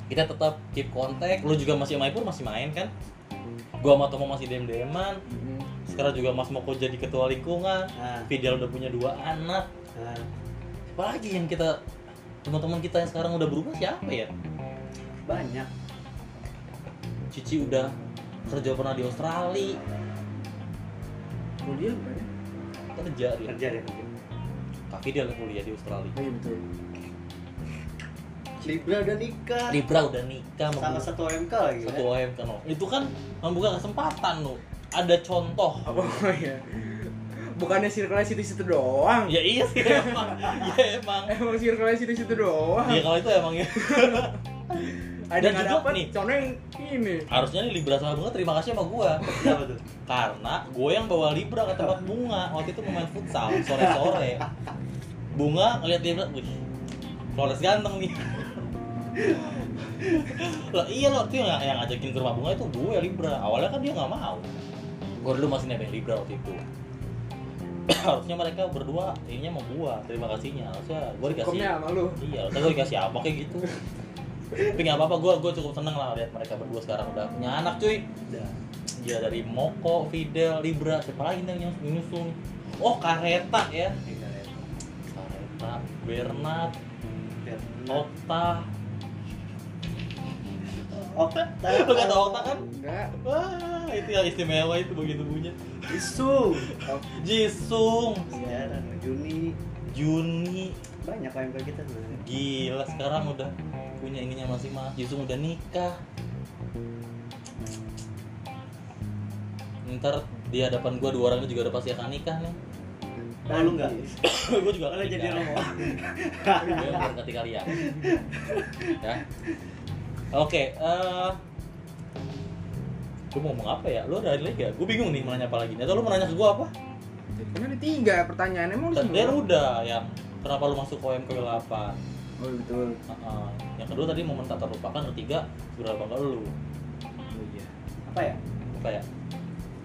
Kita tetap keep kontak. Lu juga masih main pun masih main kan? Gua sama Tomo masih dem-deman. Sekarang juga Mas Moko jadi ketua lingkungan. nah, Fidel udah punya dua anak. nah, Siapa lagi yang kita teman-teman kita yang sekarang udah berubah siapa ya? Banyak Cici udah kerja pernah di Australia, kuliah bukan ya kerja dia. kerja deh kerja Fidel yang kuliah di Australia. iya betul Libra udah nikah Libra udah nikah sama membuka satu OMK lagi satu ya? Kan no. Itu kan membuka kesempatan lo. Ada contoh. oh iya bukannya sirkulasi di situ doang Ya iya sih emang. ya emang. emang sirkulasi di situ doang Ya kalau itu emang ya. ada Dan juga dapat nih. contoh yang ini Harusnya nih Libra sama Bunga terima kasih sama gua. Tuh? Karena gue yang bawa Libra ke tempat Bunga waktu itu mau main futsal sore-sore. Bunga ngeliat Libra, wih, Flores ganteng nih. lah iya loh, itu yang, yang ngajakin ke rumah Bunga itu gue Libra. Awalnya kan dia nggak mau. Gue dulu masih nebeng Libra waktu itu. Harusnya mereka berdua ininya mau gua terima kasihnya harusnya gue dikasih hukumnya sama lu iya harusnya gue dikasih apa kayak gitu tapi nggak apa-apa gue gue cukup seneng lah lihat mereka berdua sekarang udah punya anak cuy. Udah. ya dari Moko, Fidel, Libra, siapa lagi nih yang nyusul nih? Oh Kareta ya, Ra- Bernard Oh, Okta Okta. lu kata Okta kan? Enggak. Wah itu yang istimewa itu begitu punya Isu. Jisung. Sekarang Juni. Juni banyak OMK kita sebenarnya. gila sekarang udah punya ininya masing-masing. Jisung udah nikah. Ntar di hadapan gua dua orang ini juga udah pasti akan nikah nih. Oh, lu enggak? gua juga akan Kalau jadi romo. gue yang berkati kalian ya. Oke eh gue mau ngomong apa ya? Lu ada lagi gak gue bingung nih mau nanya apa lagi. Atau lu mau nanya ke gue apa? Kan ada tiga pertanyaan emang lu tadi udah yang kenapa lu masuk OMK 8 oh betul. Heeh. yang kedua tadi momen tak terlupakan yang ketiga sudah bangga lu. Oh iya. Apa ya? apa ya?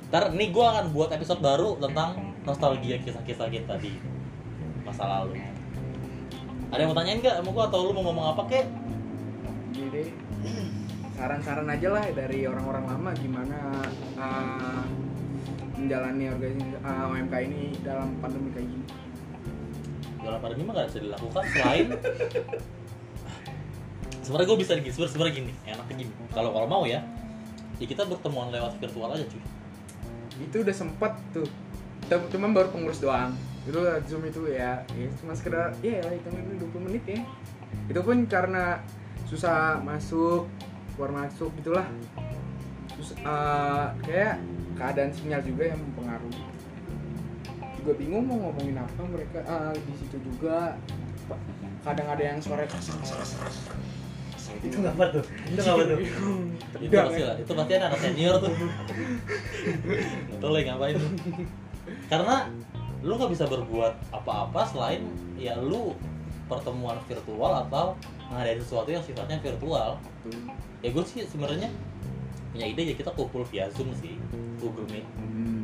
Ntar nih gue akan buat episode baru tentang nostalgia kisah-kisah kita di masa lalu. Ada yang mau tanyain nggak? Sama gue atau lu mau ngomong apa kek? Jadi saran-saran aja lah dari orang-orang lama gimana uh, menjalani organisasi uh, OMK ini dalam pandemi kayak gini dalam pandemi mah gak bisa dilakukan selain sebenarnya gue bisa gini sebenarnya gini enaknya gini. Kalau kalau mau ya ya kita bertemuan lewat virtual aja cuy. Itu udah sempet tuh. Cuman baru pengurus doang. Itu zoom itu ya, ya cuma sekedar ya lah itu 20 menit ya. Itu pun karena susah masuk keluar masuk gitulah. Sus- eh, kayak keadaan sinyal juga yang mempengaruhi juga bingung mau ngomongin apa mereka ah, di situ juga kadang ada yang suara keras keras keras keras. Itu apa tuh? Itu apa tuh? itu pasti lah itu pasti anak senior tuh itu lagi ngapain tuh karena lu nggak bisa berbuat apa-apa selain ya lu pertemuan virtual atau ngadain sesuatu yang sifatnya virtual ya gue sih sebenarnya punya ide ya kita kumpul via zoom sih Google Meet Hmm.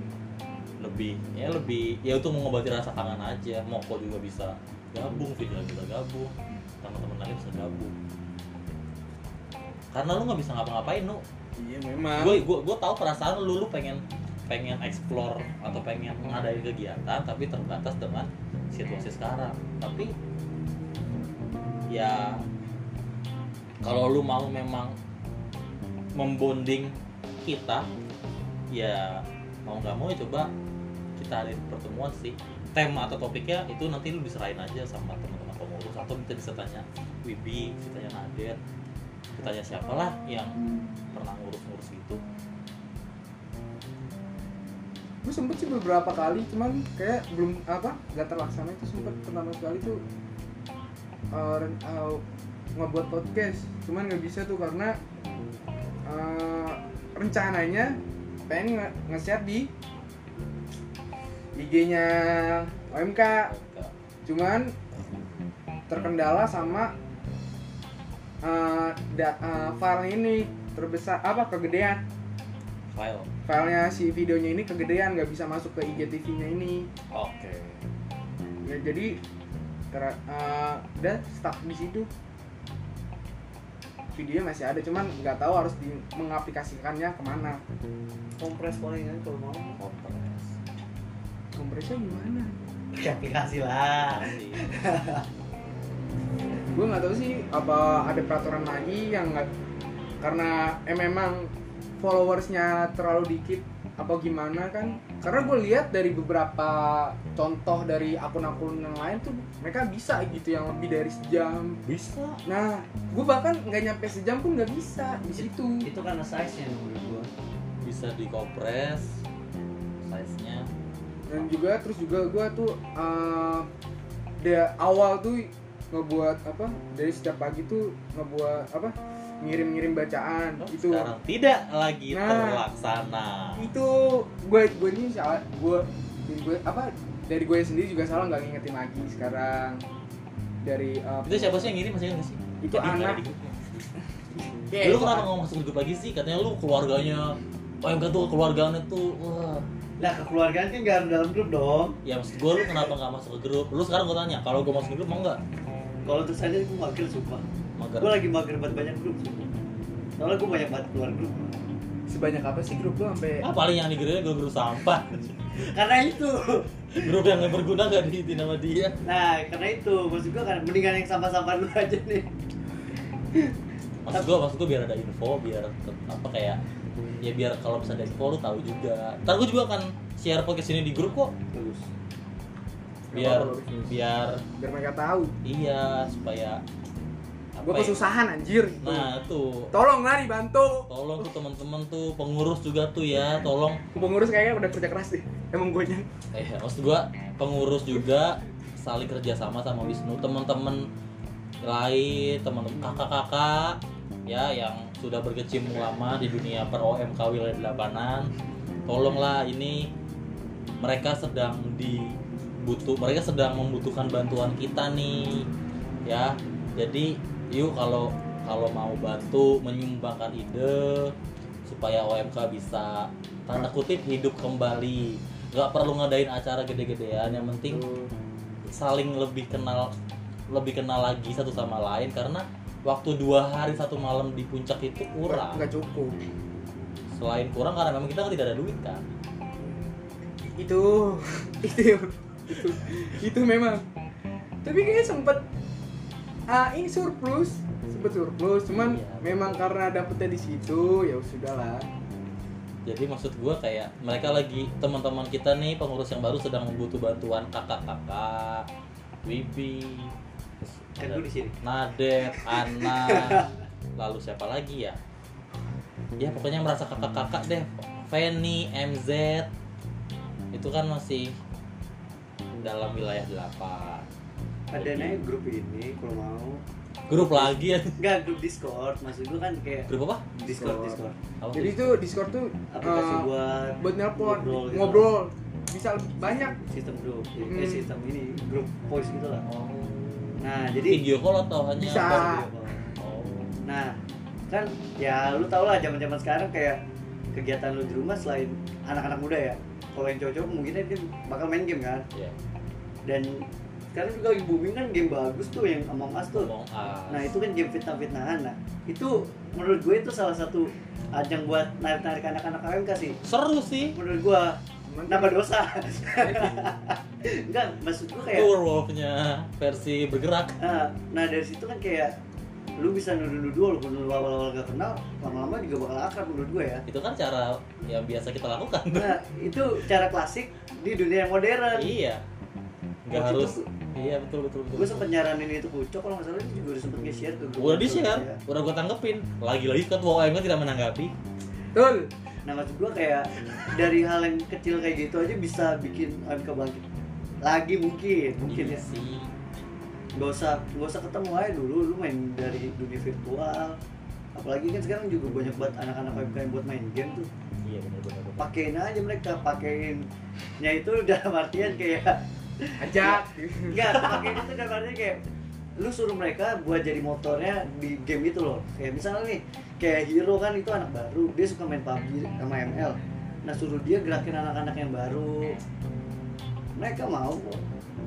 Lebih ya lebih ya untuk mengobati rasa kangen aja. Moko juga bisa gabung video bisa gabung teman-teman lain bisa gabung. Karena lu nggak bisa ngapa-ngapain lu iya memang. Gue gue gue tahu perasaan lu lu pengen pengen explore atau pengen ngadain kegiatan tapi terbatas dengan situasi sekarang. Tapi ya kalau lu mau memang membonding kita ya mau nggak mau ya coba ada pertemuan sih. Tema atau topiknya itu nanti lu diserahin aja sama teman-teman pengurus. Atau kita bisa tanya Wibi, kita tanya Nadet, kita tanya siapalah yang pernah ngurus-ngurus gitu. Gue sempet sih beberapa kali cuman kayak belum apa gak terlaksana itu sempet. Pertama kali tuh uh, uh, ngebuat podcast. Cuman nggak bisa tuh karena uh, rencananya pengen nge- nge-share di IG-nya OMK cuman terkendala sama uh, da- uh, file ini terbesar apa kegedean. File. Filenya si videonya ini kegedean nggak bisa masuk ke IGTV-nya ini. Oke. Ya, jadi ter- uh, udah stuck di situ. Videonya masih ada cuman nggak tahu harus di mengaplikasikannya ke mana. Kompres paling kan kalau mau. kompres kompresnya gimana? Aplikasi lah. Gue nggak tahu sih apa ada peraturan lagi yang nggak karena eh, memang followersnya terlalu dikit apa gimana kan? Karena gue lihat dari beberapa contoh dari akun-akun yang lain tuh mereka bisa gitu yang lebih dari sejam. Bisa. Nah gue bahkan nggak nyampe sejam pun nggak bisa di situ. Itu karena size-nya menurut gua. bisa dikompres size nya dan juga terus juga gue tuh uh, dari awal tuh ngebuat apa dari setiap pagi tuh ngebuat apa ngirim-ngirim bacaan itu sekarang tidak lagi Nah. terlaksana. itu gue gue ini salah gue dari gue apa dari gue sendiri juga salah nggak ngingetin lagi sekarang. Dari uh, itu siapa sih yang ngirim masih nggak sih? Itu Jadi anak. ya, lu kenapa nggak masuk grup lagi sih? Katanya lu keluarganya oh yang tuh keluarganya tuh wah Lah kekeluargaan kan harus dalam grup dong. ya maksud gue lu kenapa nggak masuk ke grup? Lu sekarang gue tanya kalau gue masuk ke grup mau nggak? Kalau terus aja gua mager sumpah. mager. Gua lagi mager buat banyak grup sumpah. Soalnya gua banyak banget keluar grup. sebanyak apa sih grup lu sampai ah paling yang digede grup grup sampah. Karena itu. Grup yang nggak berguna gak diitin sama dia. Nah karena itu. Maksud gua kan mendingan yang sampah-sampah dulu aja nih. Maksud gua maksud gua biar ada info biar apa kayak ya biar kalau misalnya ada info lu tahu juga. Ntar gua juga akan share podcast ini di grup kok. Bagus biar biar biar mereka tahu. Iya supaya gua ya? kesusahan anjir. Gitu. nah tuh. Tolong lah dibantu. Tolong tuh teman-teman tuh pengurus juga tuh ya tolong. Pengurus kayaknya udah kerja keras deh emang gue eh maksud gua pengurus juga saling kerja sama sama Wisnu. Teman-teman lain teman kakak-kakak ya yang sudah berkecimpung lama di dunia per OMK wilayah delapanan tolonglah ini mereka sedang dibutuh mereka sedang membutuhkan bantuan kita nih ya. Jadi yuk kalau kalau mau bantu menyumbangkan ide supaya OMK bisa tanda kutip hidup kembali. Nggak perlu ngadain acara gede-gedean yang penting saling lebih kenal lebih kenal lagi satu sama lain. Karena waktu dua hari satu malam di puncak itu kurang. Nggak cukup. Selain kurang karena memang kita kan tidak ada duit kan? Itu itu itu itu memang. Tapi kayaknya sempet ah ini surplus sempet surplus. Cuman Iya. memang karena dapetnya di situ ya sudahlah. Jadi maksud gua kayak mereka lagi teman-teman kita nih pengurus yang baru sedang membutuh bantuan kakak-kakak Wibi kan ada gua di sini Nadet, Ana, lalu siapa lagi ya? Ya pokoknya merasa kakak-kakak deh. Feni, MZ, itu kan masih dalam wilayah 8 ada naik grup ini kalau mau Grup lagi ya? Enggak, grup Discord. Maksud gua kan kayak Grup apa? Discord, Discord. Discord. Apa jadi tuh? itu discord tuh Aplikasi eh, buat buat nelpon ngobrol ngobrol, gitu. bisa lebih banyak sistem grup. Eh, Hmm. sistem ini grup voice gitu lah. Oh. Nah, jadi video call atau hanya Bisa. Oh. Nah, kan ya lu tau lah zaman-zaman sekarang kayak kegiatan lu di rumah selain anak-anak muda ya. Kalau yang cowok-cowok mungkin dia bakal main game kan. Ya. Dan sekarang juga lagi booming kan game bagus tuh yang Among Us tuh. Ngomong ah. Nah itu kan game fitnah-fitnahan Nah itu menurut gue itu salah satu ajang buat narik-narik anak-anak AMK sih seru sih. Menurut gue nambah dosa Enggak, maksud gue kayak Werewolf-nya versi bergerak. nah, nah dari situ kan kayak Lu bisa nuduh-nuduh walaupun lu awal-awal gak kenal Lama-lama juga bakal akrab menurut gue ya Itu kan cara yang biasa kita lakukan. Nah itu cara klasik di dunia yang modern iya. Nggak harus. itu- Iya betul betul betul. Gue sempet nyaranin itu Pucok kalau nggak salah dia juga udah sempet nge-share ke udah di share Ya. udah gue tanggepin lagi-lagi kan OM tidak menanggapi betul Nah maksud gua kayak dari hal yang kecil kayak gitu aja bisa bikin AMK bangkit lagi mungkin mungkin Iya ya. sih. Nggak usah nggak usah ketemu aja dulu lu main dari dunia virtual. Apalagi kan sekarang juga banyak banget anak-anak yang buat main game tuh. Iya benar benar benar. pakein aja mereka pakeinnya itu dalam artian kayak ajak. Enggak pakein itu dalam artian kayak lu suruh mereka buat jadi motornya di game itu loh. Kayak misalnya nih kayak hero kan itu anak baru. Dia suka main PUBG sama ML nah suruh dia gerakin anak-anak yang baru. Mereka mau.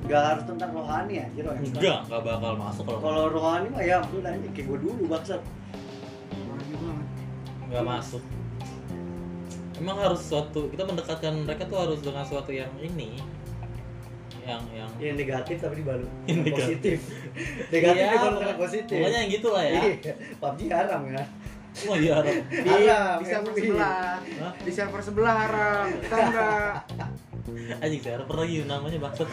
Nggak harus tentang rohani ya hero enggak enggak bakal masuk kalau kalau rohani mah ya ampun aja kayak gue dulu bangsat. Banget. nggak masuk. Emang harus suatu kita mendekatkan mereka tuh harus dengan suatu yang ini. Yang yang yang negatif tapi dibalut. Yang negatif. positif. Negatif dibalut dengan positif. pokoknya yang gitulah ya. Iya, PUBG haram ya oh iya Rob. di, Haram, di server sebelah. Hah? di server sebelah haram kita enggak anjing server lagi namanya maksud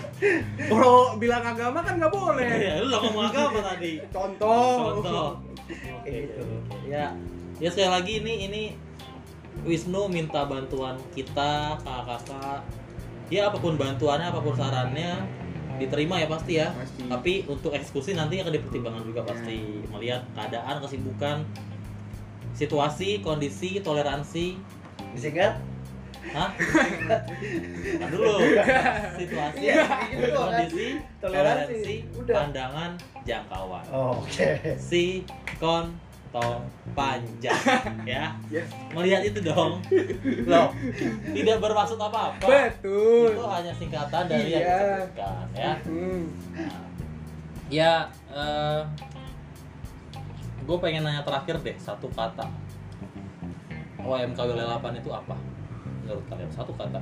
kalau bilang agama kan nggak boleh. Ya lu ngomong agama tadi. Contoh. Contoh. Oke gitu. oke. ya ya sekali lagi ini ini Wisnu minta bantuan kita kakak-kakak. Ya apa pun bantuannya apa pun sarannya diterima ya pasti ya. Pasti. tapi untuk eksekusi nanti akan dipertimbangkan juga pasti. Melihat keadaan kesibukan situasi kondisi toleransi. Disingkat? Hah? Nah, dulu. Situasi Iya, gitu doang kan. kondisi Toleransi. Udah. pandangan jangkauan. Oh, oke. Si kon tong panjang ya. Ya melihat itu dong. Loh tidak bermaksud apa apa betul. Itu hanya singkatan dari yang Iya. disebutkan ya. Hmm. ya gue pengen nanya terakhir deh satu kata. OMK wilayah 8 itu apa? Menurut kalian satu kata.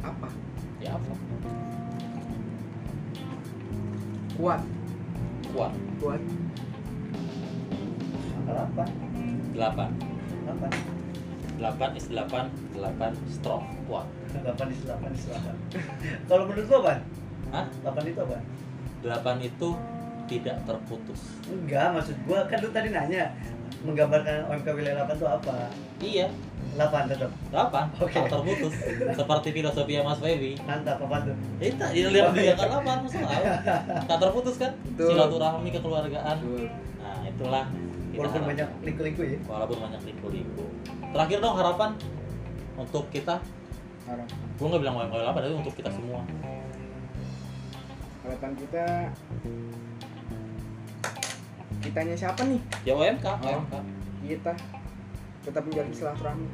Apa? Ya apa? Kuat. Kuat. Kuat. Apa? 8 Apa? 8 is 8 8 strong. Kuat. 8 is 8 is 8 Kalau menurut lu apa? Hah? 8 itu apa? 8 itu tidak terputus. Enggak, maksud gua kan lu tadi nanya menggambarkan OMK wilayah 8 itu apa? iya. 8 tetap 8 Oke. tak terputus. Seperti filosofi Mas Febi mantap apa tuh? itu dia lihat dia kan 8 masalah tak terputus kan? Betul. silaturahmi kekeluargaan. Betul. nah itulah. Walaupun banyak liku-liku ya. Walaupun banyak liku-liku. Terakhir dong harapan untuk kita. Harap. gue nggak bilang OMK 8 tapi untuk kita semua. Harapan kita kitanya siapa nih? Ya OMK Oh. OMK. kita tetap menjalin silaturahmi.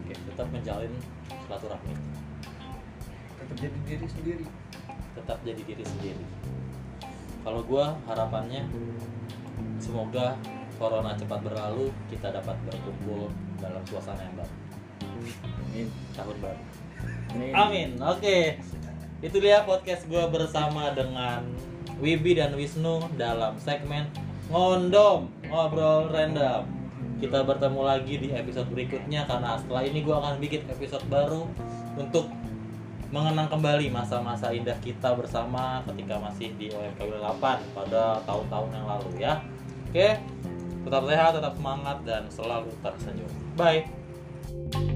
Oke, tetap menjalin silaturahmi. Tetap jadi diri sendiri. Tetap jadi diri sendiri. Kalau gua harapannya semoga corona cepat berlalu kita dapat berkumpul dalam suasana yang baru. Amin. Tahun baru. Amin. Amin. Oke. Itu dia podcast gua bersama dengan Wibi dan Wisnu dalam segmen ngondom ngobrol random kita bertemu lagi di episode berikutnya karena setelah ini gua akan bikin episode baru untuk mengenang kembali masa-masa indah kita bersama ketika masih di OMK Wilayah 8 pada tahun-tahun yang lalu ya. Oke, tetap sehat, tetap semangat dan selalu tersenyum. Bye.